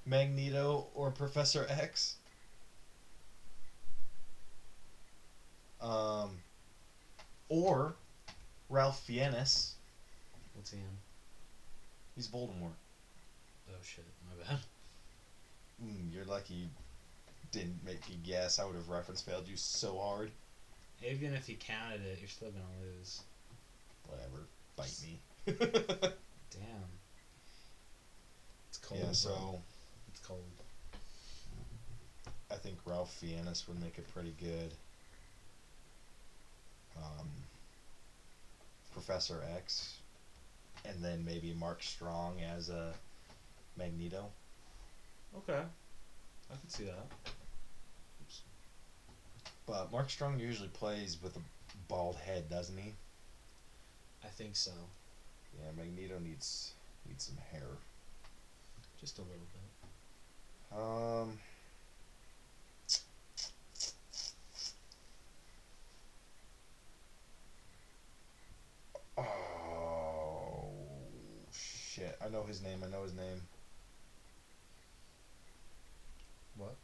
Magneto or Professor X. Um, or Ralph Fiennes. What's he in? He's Voldemort. Oh shit, my bad. Mm, you're lucky you didn't make me guess. I would have reference failed you so hard. Even if you counted it, you're still gonna lose. Whatever. Bite me. Damn. It's cold. yeah, bro. so it's cold. I think Ralph Fiennes would make a pretty good um, Professor X, and then maybe Mark Strong as a Magneto. Okay. I can see that. Oops. But Mark Strong usually plays with a bald head, doesn't he? I think so. Yeah, Magneto needs needs some hair. Just a little bit. Um. Oh shit! I know his name. I know his name. What?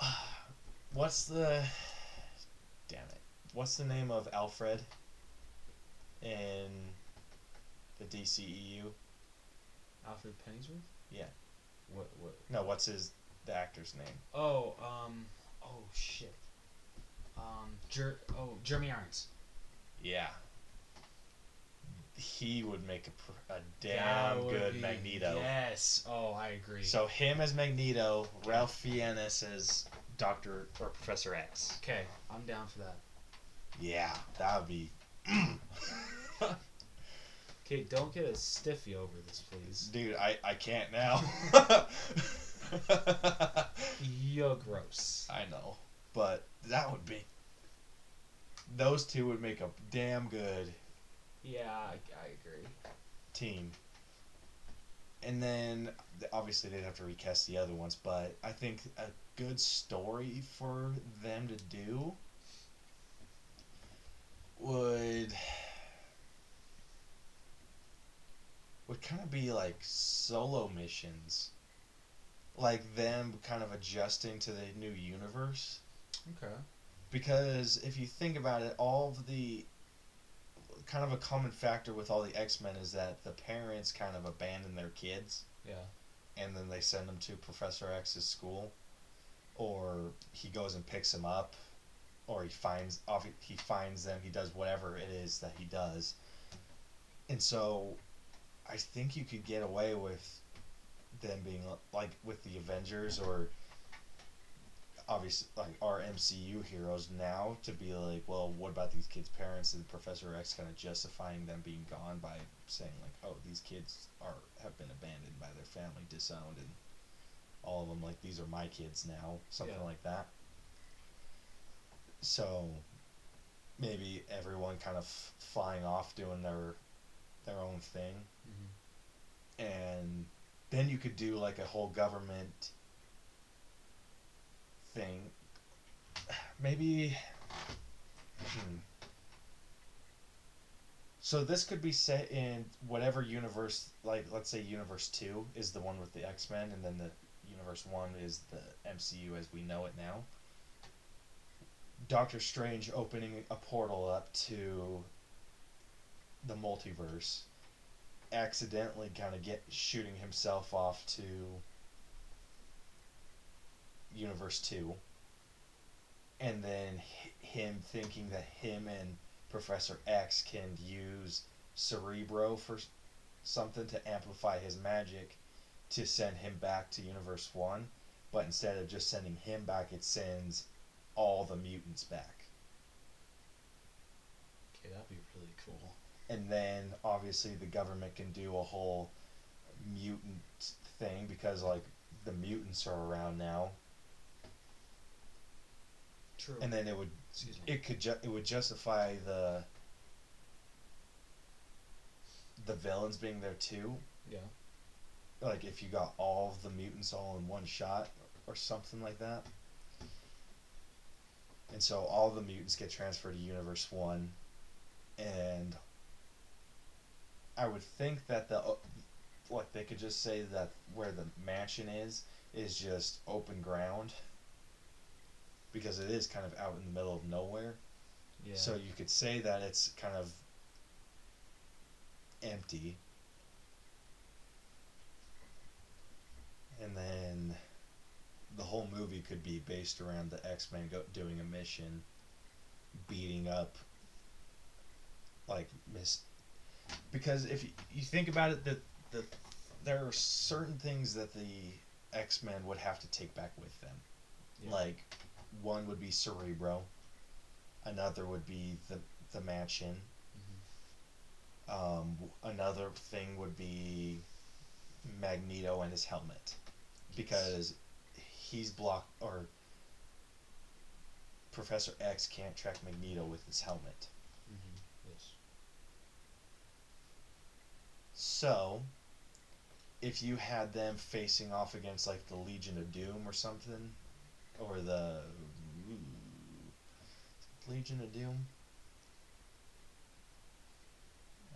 What's the? Damn it! What's the name of Alfred? In the DCEU? Alfred Pennyworth? Yeah. What what No, what's his the actor's name? Oh, um oh shit. Um Jer- oh Jeremy Irons. Yeah. He would make a, pr- a damn good be- Magneto. Yes. Oh, I agree. So him as Magneto, Ralph Fiennes as Doctor or Professor X. okay, I'm down for that. Yeah, that would be. Okay, don't get a stiffy over this, please. Dude, I, I can't now. You're gross. I know, but that would be. Those two would make a damn good Yeah, I, I agree. team. And then obviously they'd have to recast the other ones, but I think a good story for them to do would would kind of be like solo missions. Like them kind of adjusting to the new universe Okay. because if you think about it, all of the kind of a common factor with all the X Men is that the parents kind of abandon their kids Yeah. and then they send them to Professor X's school, or he goes and picks them up, or he finds he finds them. He does whatever it is that he does, and so I think you could get away with them being like with the Avengers or obviously like our MCU heroes now to be like, well, what about these kids' parents and Professor X kind of justifying them being gone by saying like, oh, these kids are have been abandoned by their family, disowned, and all of them like these are my kids now, something Yeah. like that. So maybe everyone kind of flying off doing their their own thing Mhm. and then you could do like a whole government thing maybe hmm. so this could be set in whatever universe like let's say universe 2 is the one with the x-men and then the universe 1 is the mcu as we know it now doctor strange opening a portal up to the multiverse accidentally kind of get shooting himself off to universe 2 and then him thinking that him and professor x can use cerebro for something to amplify his magic to send him back to universe 1 but instead of just sending him back it sends all the mutants back Okay, that'd be. And then obviously the government can do a whole mutant thing because like the mutants are around now True. and then it would it could ju- it would justify the the villains being there too yeah. like if you got all of the mutants all in one shot or something like that and so all the mutants get transferred to universe 1 and i would think that the like they could just say that where the mansion is is just open ground because it is kind of out in the middle of nowhere Yeah. so you could say that it's kind of empty. And then the whole movie could be based around the X Men go- doing a mission, beating up like Miss. Because if you, think about it, that the there are certain things that the X Men would have to take back with them. Yeah. Like one would be Cerebro, another would be the the mansion. Um, another thing would be Magneto and his helmet, because he's blocked or Professor X can't track Magneto with his helmet. Mhm. Yes. So, if you had them facing off against like the Legion of Doom or something, or the Legion of Doom.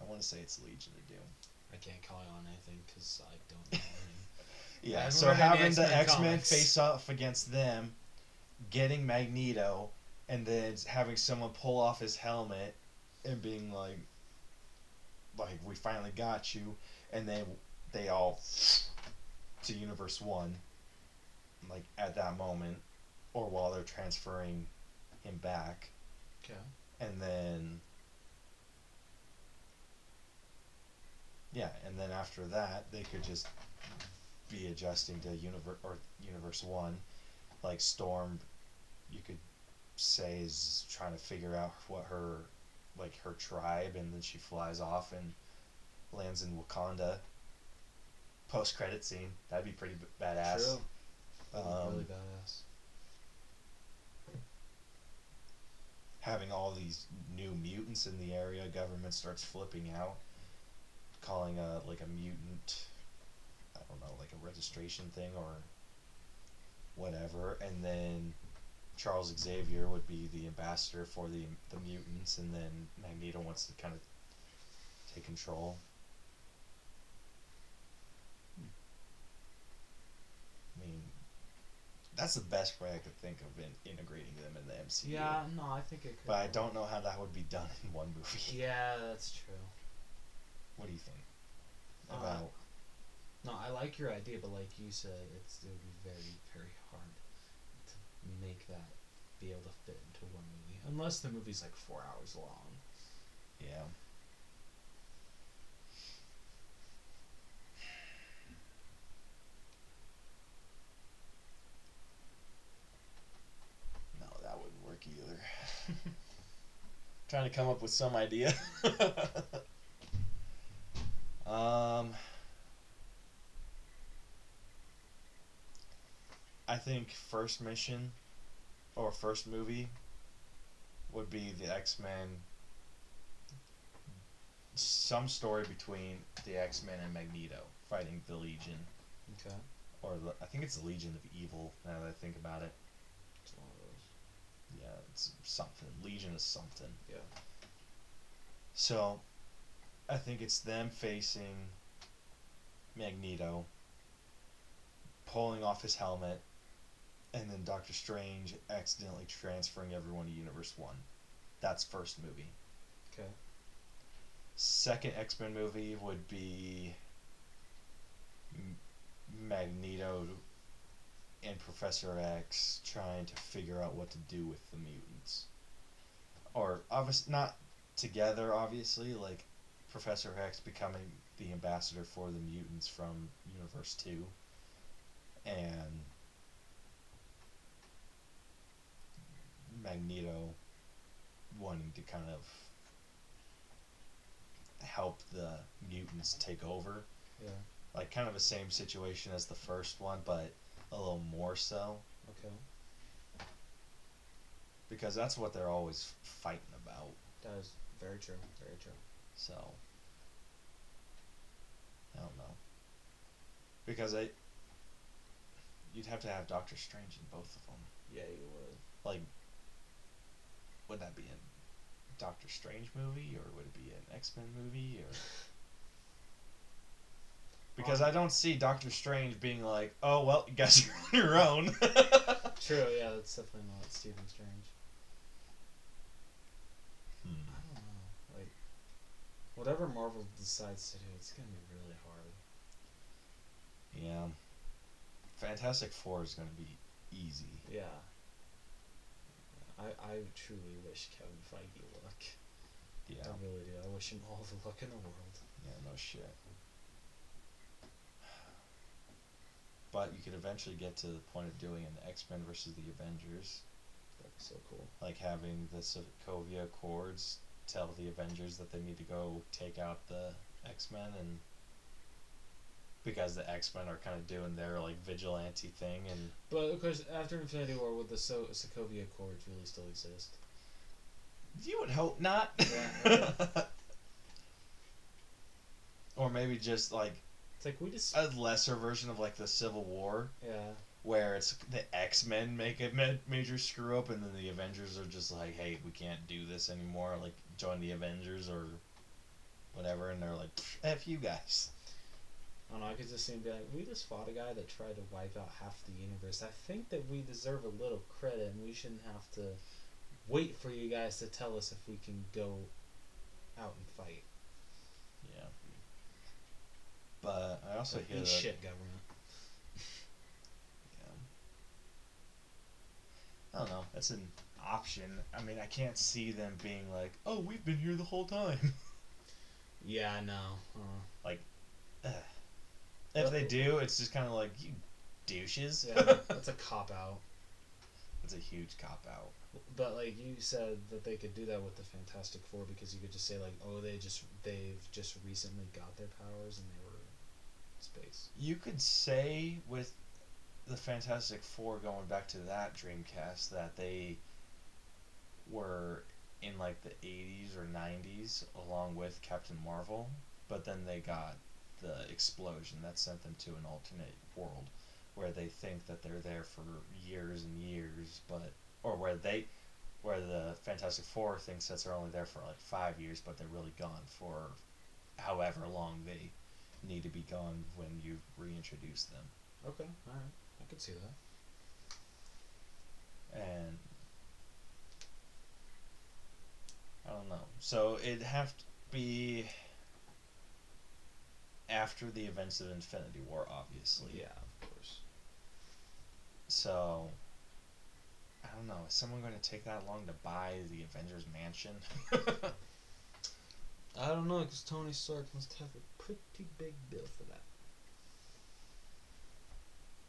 I want to say it's Legion of Doom. I can't call you on anything because I don't know. Yeah, so having the X-Men X Men comics. face off against them, getting Magneto, and then having someone pull off his helmet and being like, like we finally got you, and then they all to Universe One, like at that moment, or while they're transferring him back, Okay. and then yeah, and then after that they could just be adjusting to universe or universe one, like Storm. You could say is trying to figure out what her like her tribe, and then she flies off and lands in Wakanda. Post credit scene that'd be pretty b- badass. True. That'd be Um, really badass. having all these new mutants in the area, government starts flipping out, calling a like a mutant, I don't know, like a registration thing or whatever, and then Charles Xavier would be the ambassador for the the mutants, and then Magneto wants to kind of take control. I mean, that's the best way I could think of in integrating them in the MCU. Yeah. No, I think it could. But I don't know how that would be done in one movie. Yeah, that's true. What do you think? Uh, About No, I like your idea, but like you said, it's it would be very, very hard make that be able to fit into one movie, unless the movie's like four hours long. Yeah. No, that wouldn't work either. Trying to come up with some idea. um, I think first mission or first movie would be the X Men. Some story between the X Men and Magneto fighting the Legion, Okay. or the, I think it's the Legion of Evil. Now that I think about it, It's one of those. yeah, it's something. Legion is something. Yeah. So, I think it's them facing Magneto, pulling off his helmet, and then Doctor Strange accidentally transferring everyone to Universe 1. That's first movie. Okay. Second X Men movie would be M- Magneto and Professor X trying to figure out what to do with the mutants. Or, obviously, not together, obviously, like Professor X becoming the ambassador for the mutants from Universe 2. And Magneto wanting to kind of help the mutants take over. Yeah. Like kind of the same situation as the first one, but a little more so Okay. because that's what they're always fighting about. That is very true. Very true. So I don't know because I you'd have to have Doctor Strange in both of them. Yeah, you would. Like, would that be a Doctor Strange movie or would it be an X Men movie or? Because I don't see Doctor Strange being like, "Oh well, you guys are on your own." True. Yeah, that's definitely not Stephen Strange. Hmm. I don't know. Like, whatever Marvel decides to do, it's gonna be really hard. Yeah. Fantastic Four is going to be easy. Yeah. I I truly wish Kevin Feige luck. Yeah. I really do. I wish him all the luck in the world. Yeah, no shit. But you could eventually get to the point of doing an X Men versus the Avengers, That'd be so cool. like having the Sokovia Accords tell the Avengers that they need to go take out the X Men, and because the X Men are kind of doing their like vigilante thing, and But of course, after Infinity War, would the so- Sokovia Accords really still exist? you would hope not. Yeah. or maybe just like It's like we just a lesser version of like the Civil War. yeah. where it's the X Men make a ma- major screw up, and then the Avengers are just like, "Hey, we can't do this anymore. Like, join the Avengers or whatever," and they're like, "Pff, "F you guys." I don't know. I could just see him be like, we just fought a guy that tried to wipe out half the universe. I think that we deserve a little credit, and we shouldn't have to wait for you guys to tell us if we can go out and fight. Yeah. But I also hear that. shit, government. Yeah. I don't know. That's an option. I mean, I can't see them being like, "Oh, we've been here the whole time." Yeah, I know. Like uh, if they do, it's just kind of like you douches. yeah, that's a cop out. That's a huge cop out. But like you said that they could do that with the Fantastic Four because you could just say like, oh, they just they've just recently got their powers and they were in space. You could say with the Fantastic Four going back to that Dreamcast that they were in like the 80s or 90s along with Captain Marvel, but then they got the explosion that sent them to an alternate world where they think that they're there for years and years, but or where they where the Fantastic Four thinks that they're only there for like 5 years, but they're really gone for however long they need to be gone when you reintroduce them. Okay, all right, I could see that. And I don't know. So it'd have to be after the events of Infinity War, obviously. Yeah, of course. So I don't know. Is someone going to take that long to buy the Avengers mansion? I don't know, because Tony Stark must have a pretty big bill for that.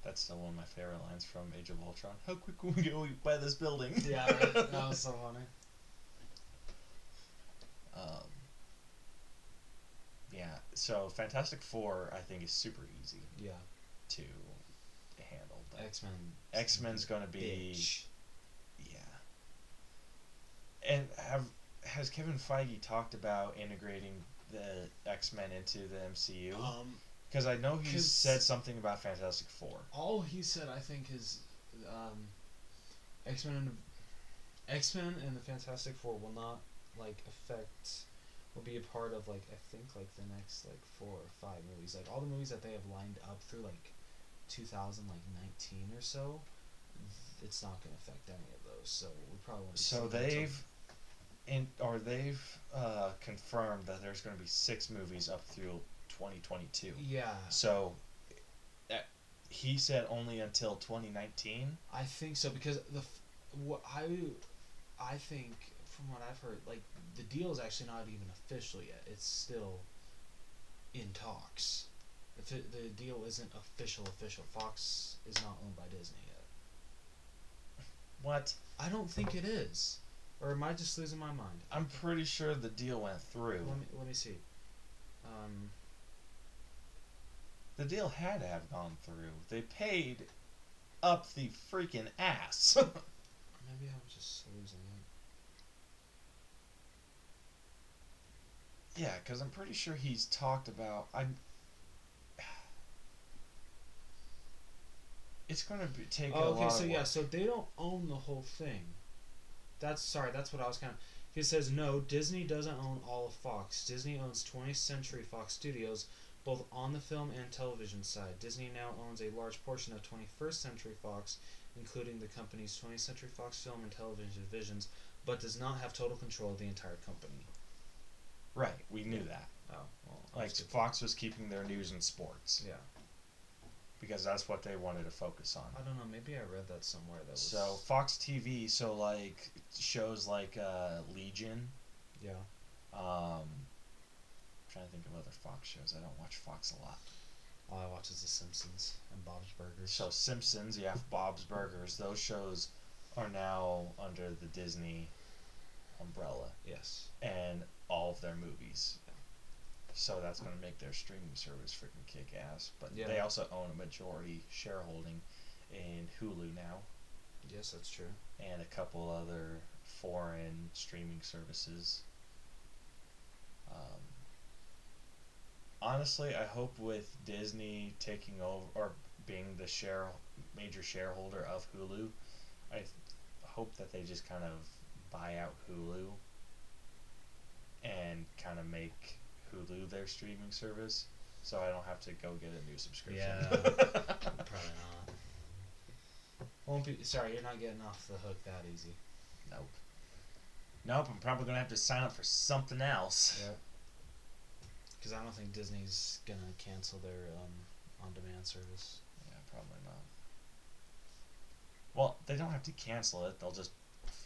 That's still one of my favorite lines from Age of Ultron. How quick can we go buy this building? Yeah, right? that was so funny. Um, yeah, so Fantastic Four, I think, is super easy Yeah, to handle. X Men. X Men's going to be Bitch. yeah. And have has Kevin Feige talked about integrating the X Men into the MCU? Um, Because I know he said something about Fantastic Four. all he said, I think, is um, X Men and X Men and the Fantastic Four will not like affect will be a part of like I think like the next like four or five movies. Like all the movies that they have lined up through like two thousand like nineteen or so. It's not going to affect any of those, so we probably won't. So seeing that till- they've in or they've uh, confirmed that there's going to be six movies up through 2022. Yeah, So uh, he said only until 2019. I think so because the f- what I I think from what I've heard, like the deal is actually not even official yet. It's still in talks. The fi- the deal isn't official. Official. Fox is not owned by Disney yet. What? I don't think it is, or am I just losing my mind? I'm pretty sure the deal went through. Let me let me see. Um, The deal had to have gone through. They paid up the freaking ass. maybe I'm just losing it. Yeah, because I'm pretty sure he's talked about. I'm. It's gonna be, take a Oh, lot okay. So yeah, so they don't own the whole thing. That's sorry. That's what I was kind of. He says no. Disney doesn't own all of Fox. Disney owns 20th Century Fox Studios, both on the film and television side. Disney now owns a large portion of 21st Century Fox, including the company's 20th Century Fox film and television divisions, but does not have total control of the entire company. Right, we knew that. Oh, well, Like. Fox was keeping their news and sports Yeah, because that's what they wanted to focus on. I don't know. Maybe I read that somewhere. That was So Fox TV, so like shows like uh, Legion. yeah. Um, trying to think of other Fox shows. I don't watch Fox a lot. All I watch is The Simpsons and Bob's Burgers. So Simpsons, yeah, Bob's Burgers. Those shows are now under the Disney umbrella, yes. and all of their movies. So that's going to make their streaming service freaking kick ass. But Yeah. they also own a majority shareholding in Hulu now, Yes, that's true. and a couple other foreign streaming services. Um, honestly, I hope with Disney taking over or being the share major shareholder of Hulu, I th- hope that they just kind of buy out Hulu and kind of make Hulu their streaming service, so I don't have to go get a new subscription. Yeah. Probably not. Won't be. Sorry, you're not getting off the hook that easy. Nope. Nope, I'm probably gonna have to sign up for something else. Yeah. Because I don't think Disney's gonna cancel their um, on-demand service. Yeah, probably not. Well, they don't have to cancel it. They'll just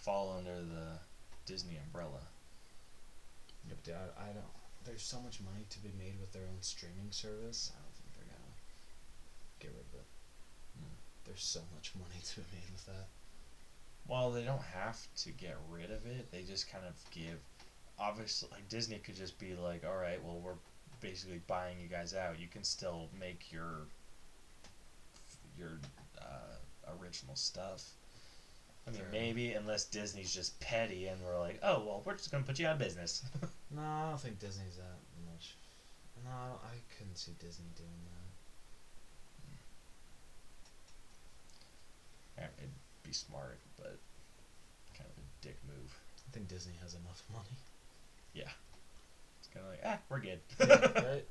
fall under the Disney umbrella. Yep. Dude, I, I don't. There's so much money to be made with their own streaming service. I don't think they're gonna get rid of it. Hmm. There's so much money to be made with that. Well, they don't have to get rid of it. They just kind of give. Obviously, like Disney could just be like, "All right, well, we're basically buying you guys out. You can still make your your uh, original stuff." I mean, maybe unless Disney's just petty and we're like, "Oh, well, we're just gonna put you out of business." No, I don't think Disney's that much. No, I, I couldn't see Disney doing that. Yeah, It'd be smart, but kind of a dick move. I think Disney has enough money. Yeah, it's kind of like, ah, we're good. right?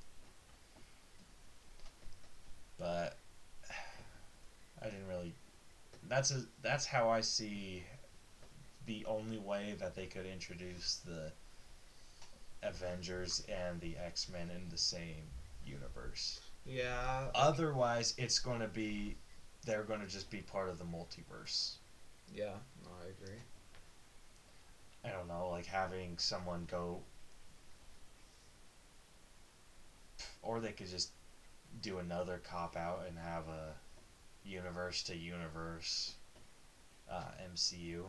but I didn't really. That's a that's how I see the only way that they could introduce the Avengers and the X Men in the same universe. Yeah. Otherwise, it's going to be they're going to just be part of the multiverse. Yeah, no, I agree. I don't know, like having someone go, or they could just do another cop out and have a universe to universe uh, MCU,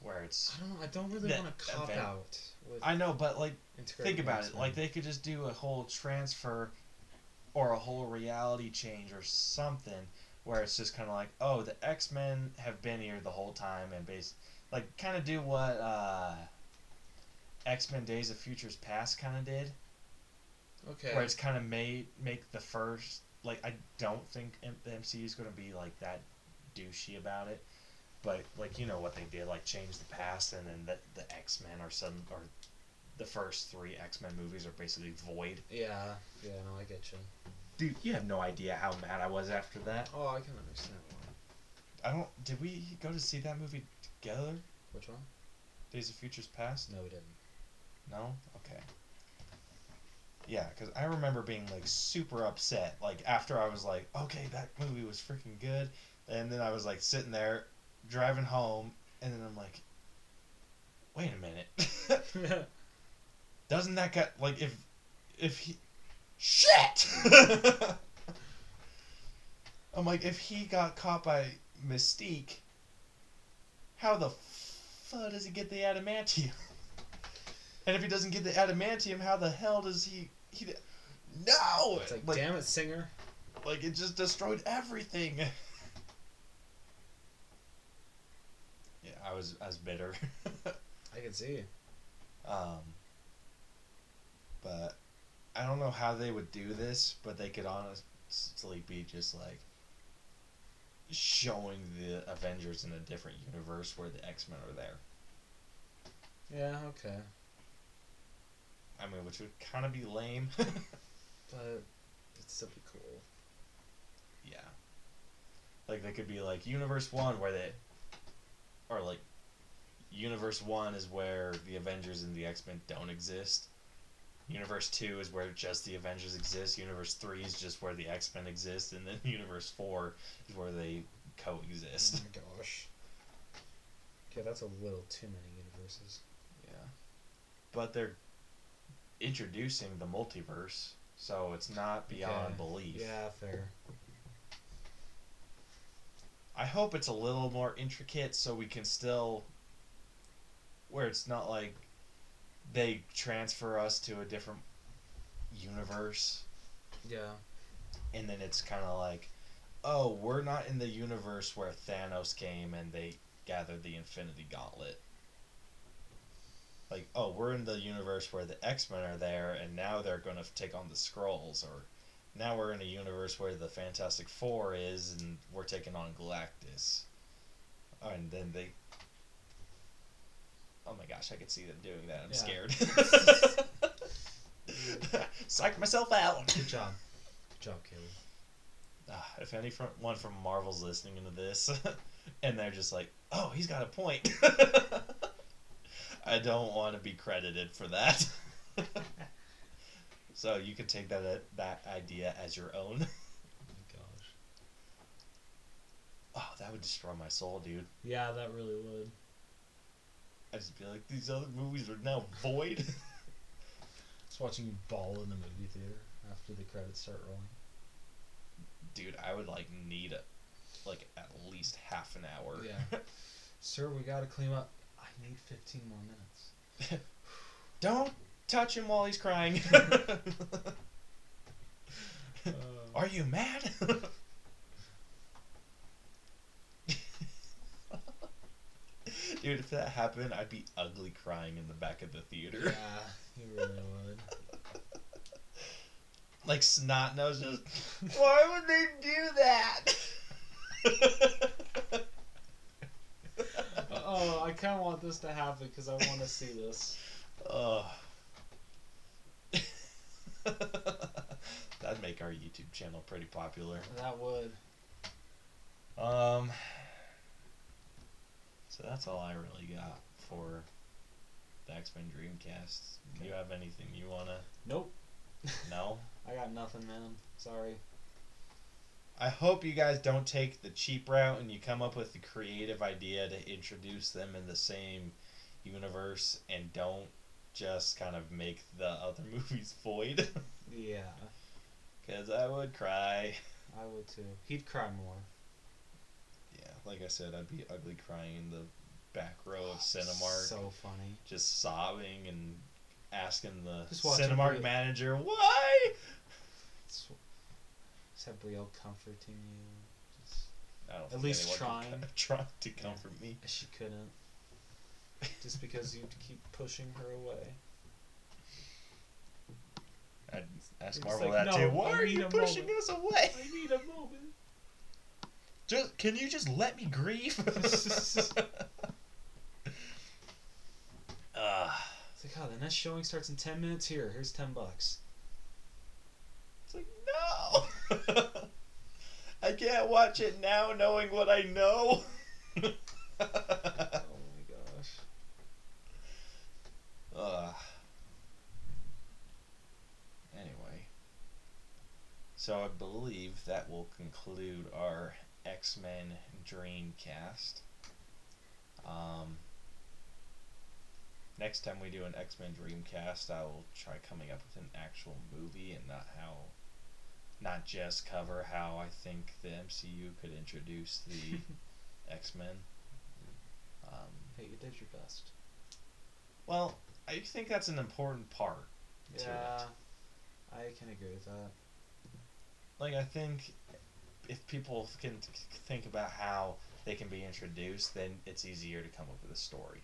where it's. I don't know. I don't really want to cop event- out with. I know, but like think about it. X-Men. Like they could just do a whole transfer, or a whole reality change or something, where it's just kind of like, oh, the X Men have been here the whole time, and base like kind of do what uh, X Men Days of Futures Past kind of did, okay. where it's kind of made make the first like I don't think M- the MCU is going to be like that douchey about it. But like you know what they did, like change the past, and then the, the X Men are some or the first three X Men movies are basically void. Yeah, yeah, no, I get you. Dude, you have no idea how mad I was after that. Oh, I can understand why. I don't. Did we go to see that movie together? Which one? Days of Futures Past? No, we didn't. No. Okay. Yeah, because I remember being like super upset. Like after I was like, okay, that movie was freaking good, and then I was like sitting there, driving home, and then I'm like, wait a minute. Doesn't that guy like if if he shit? I'm like if he got caught by Mystique, how the fuck does he get the adamantium? And if he doesn't get the adamantium, how the hell does he he No! it's like, like, damn it, Singer. like it just destroyed everything. yeah, I was I was bitter. I can see. Um, but I don't know how they would do this, but they could honestly be just like showing the Avengers in a different universe where the X Men are there. Yeah, okay. I mean, which would kind of be lame. But it'd still be cool. yeah. Like they could be like Universe One where they, or like, Universe One is where the Avengers and the X Men don't exist. Universe Two is where just the Avengers exist. Universe Three is just where the X Men exist, and then Universe Four is where they coexist. Oh my gosh. Okay, that's a little too many universes. Yeah. But they're introducing the multiverse, so it's not beyond Okay. belief. Yeah, fair. I hope it's a little more intricate so we can still where it's not like they transfer us to a different universe Yeah. and then it's kind of like oh we're not in the universe where Thanos came and they gathered the Infinity Gauntlet like oh we're in the universe where the X-Men are there and now they're going to take on the Skrulls or now we're in a universe where the Fantastic Four is and we're taking on Galactus and then they oh my gosh I could see them doing that I'm Yeah. scared psych myself out Good job. Good job, Caleb. Ah, if anyone from Marvel's listening into this, and they're just like, "Oh, he's got a point," I don't want to be credited for that. so you can take that that idea as your own. Oh my gosh. Oh, that would destroy my soul, dude. Yeah, that really would. I'd just be like, these other movies are now void. Just watching you ball in the movie theater after the credits start rolling. dude, I would like need a, like at least half an hour. Yeah. Sir, we gotta clean up. I need 15 more minutes. Don't touch him while he's crying. Are you mad? Dude, if that happened, I'd be ugly crying in the back of the theater. yeah, you really would. Like snot nose just Why would they do that? Oh, I kind of want this to happen because I want to see this. Oh. That'd make our YouTube channel pretty popular. That would. Um. So that's all I really got for the X Men Dreamcast. Do you have anything you wanna Nope. No. I got nothing, man. Sorry. I hope you guys don't take the cheap route and you come up with the creative idea to introduce them in the same universe and don't just kind of make the other movies void. Yeah, Because I would cry. I would too. He'd cry more. Yeah, like I said, I'd be ugly crying in the back row of Cinemark, So funny. just sobbing and asking the Cinemark manager, why? Have Brielle comforting you. Just, I don't At least trying. Trying to comfort me. she couldn't. Just because you keep pushing her away. I'd ask It's Marvel like, that "No, too. Why I are you pushing moment." us away? I need a moment. Just can you just let me grieve? Ah, It's like, oh, the next showing starts in 10 minutes. Here, here's 10 bucks. it's like no. I can't watch it now, knowing what I know. Oh my gosh. Ugh. Anyway, so I believe that will conclude our X Men Dreamcast. Um, next time we do an X Men Dreamcast, I will try coming up with an actual movie and not how, not just cover how I think the MCU could introduce the X Men. Um, Hey, you did your best. well, I think that's an important part. to Yeah, it. I can agree with that. Like I think if people can think about how they can be introduced, then it's easier to come up with a story.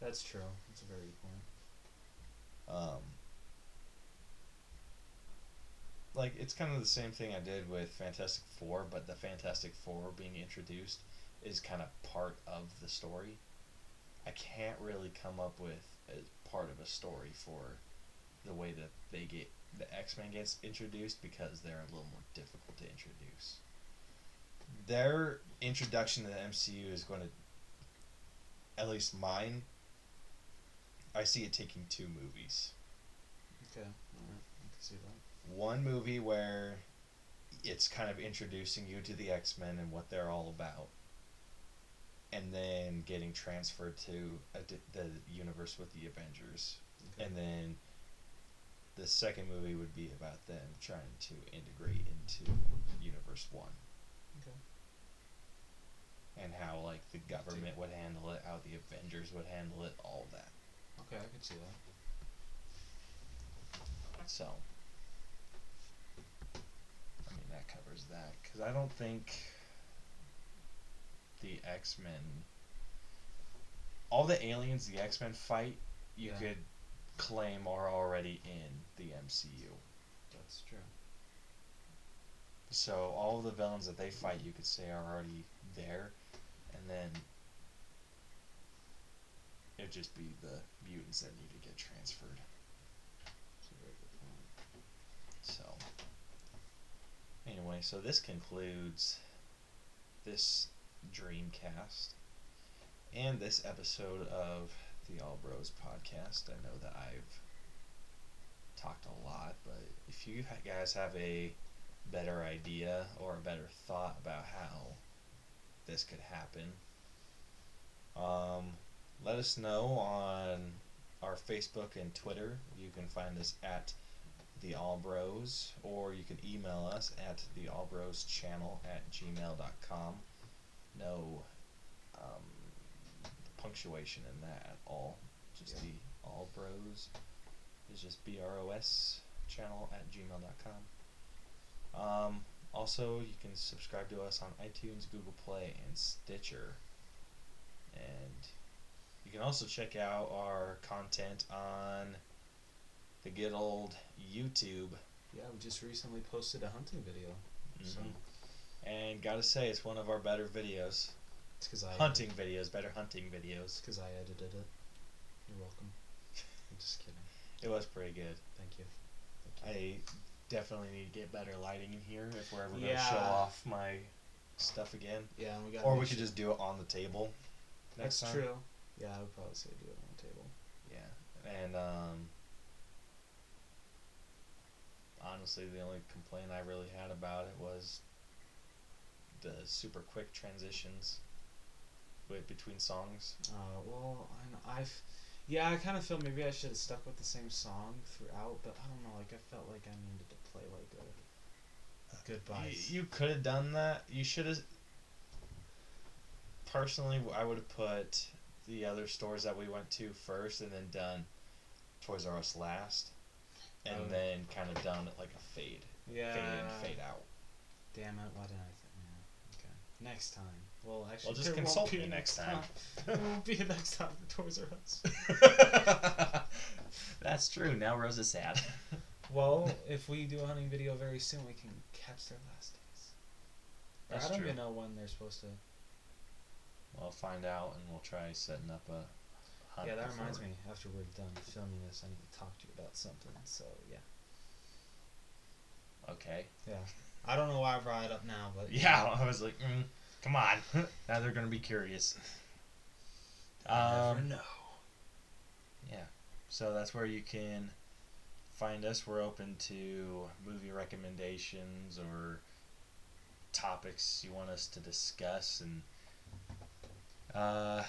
That's true. That's a very good point. Um, like it's kind of the same thing I did with Fantastic Four, but the Fantastic Four being introduced is kind of part of the story. I can't really come up with a part of a story for the way that they get the X Men gets introduced because they're a little more difficult to introduce. Their introduction to the MCU is going to, at least mine. I see it taking two movies. Okay, alright, I can see that. One movie where it's kind of introducing you to the X Men and what they're all about, and then getting transferred to di- the universe with the Avengers, Okay. and then the second movie would be about them trying to integrate into Universe One. Okay. And how like the government would handle it, how the Avengers would handle it, all that. Okay, I can see that. So, that covers that. Because I don't think the X Men. All the aliens the X Men fight, you Yeah. could claim are already in the MCU. That's true. So, all the villains that they fight, you could say are already there. And then it'd just be the mutants that need to get transferred. That's a very good point. So, anyway, so this concludes this Dreamcast and this episode of the All Bros podcast. I know that I've talked a lot, but if you guys have a better idea or a better thought about how this could happen, um, let us know on our Facebook and Twitter. You can find us at the All Bros, or you can email us at the All Bros channel at gmail.com. No um, punctuation in that at all. Just Yeah. the All Bros is just B R O S channel at gmail.com. Um, also, you can subscribe to us on iTunes, Google Play, and Stitcher. And you can also check out our content on the good old YouTube. Yeah, we just recently posted a hunting video. So Mhm. And gotta say, it's one of our better videos. it's because I Hunting videos, better hunting videos. because I edited it. You're welcome. I'm just kidding. It was pretty good. Thank you. Thank you. I definitely need to get better lighting in here if we're ever gonna show off my stuff again. yeah, and we got. Or we could just do it on the table. Next That's time. true. Yeah, I would probably say do it on the table. Yeah, and um, honestly, the only complaint I really had about it was the super quick transitions with between songs. Uh, well, I I've yeah, I kind of feel maybe I should have stuck with the same song throughout, but I don't know. Like I felt like I needed to play like a goodbyes. You, you could have done that. You should have. Personally, I would have put the other stores that we went to first, and then done Toys R Us last, and Oh. then kind of done like a fade, yeah. fade in, fade out. Damn it! Why didn't I think? Yeah. Okay. Next time. Well, actually, we'll just consult be me next time. there won't be a next time for Toys R Us. That's true. Now Rose is sad. Well, if we do a hunting video very soon, we can catch their last days. That's I don't true. even know when they're supposed to. We'll find out, and we'll try setting up a. Hunt yeah, that reminds me. After we're done filming this, I need to talk to you about something. So yeah, Okay. yeah. I don't know why I brought it up now, but Yeah, I was like, mm, come on. now they're gonna be curious. Never Um, know. Yeah. So that's where you can find us. We're open to movie recommendations or topics you want us to discuss and uh,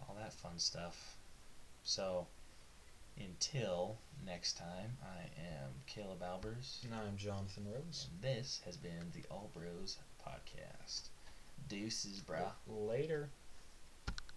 all that fun stuff. So until next time, I am Caleb Albers, And I'm Jonathan Rose. and this has been the All Bros Podcast. Deuces, brah. Later.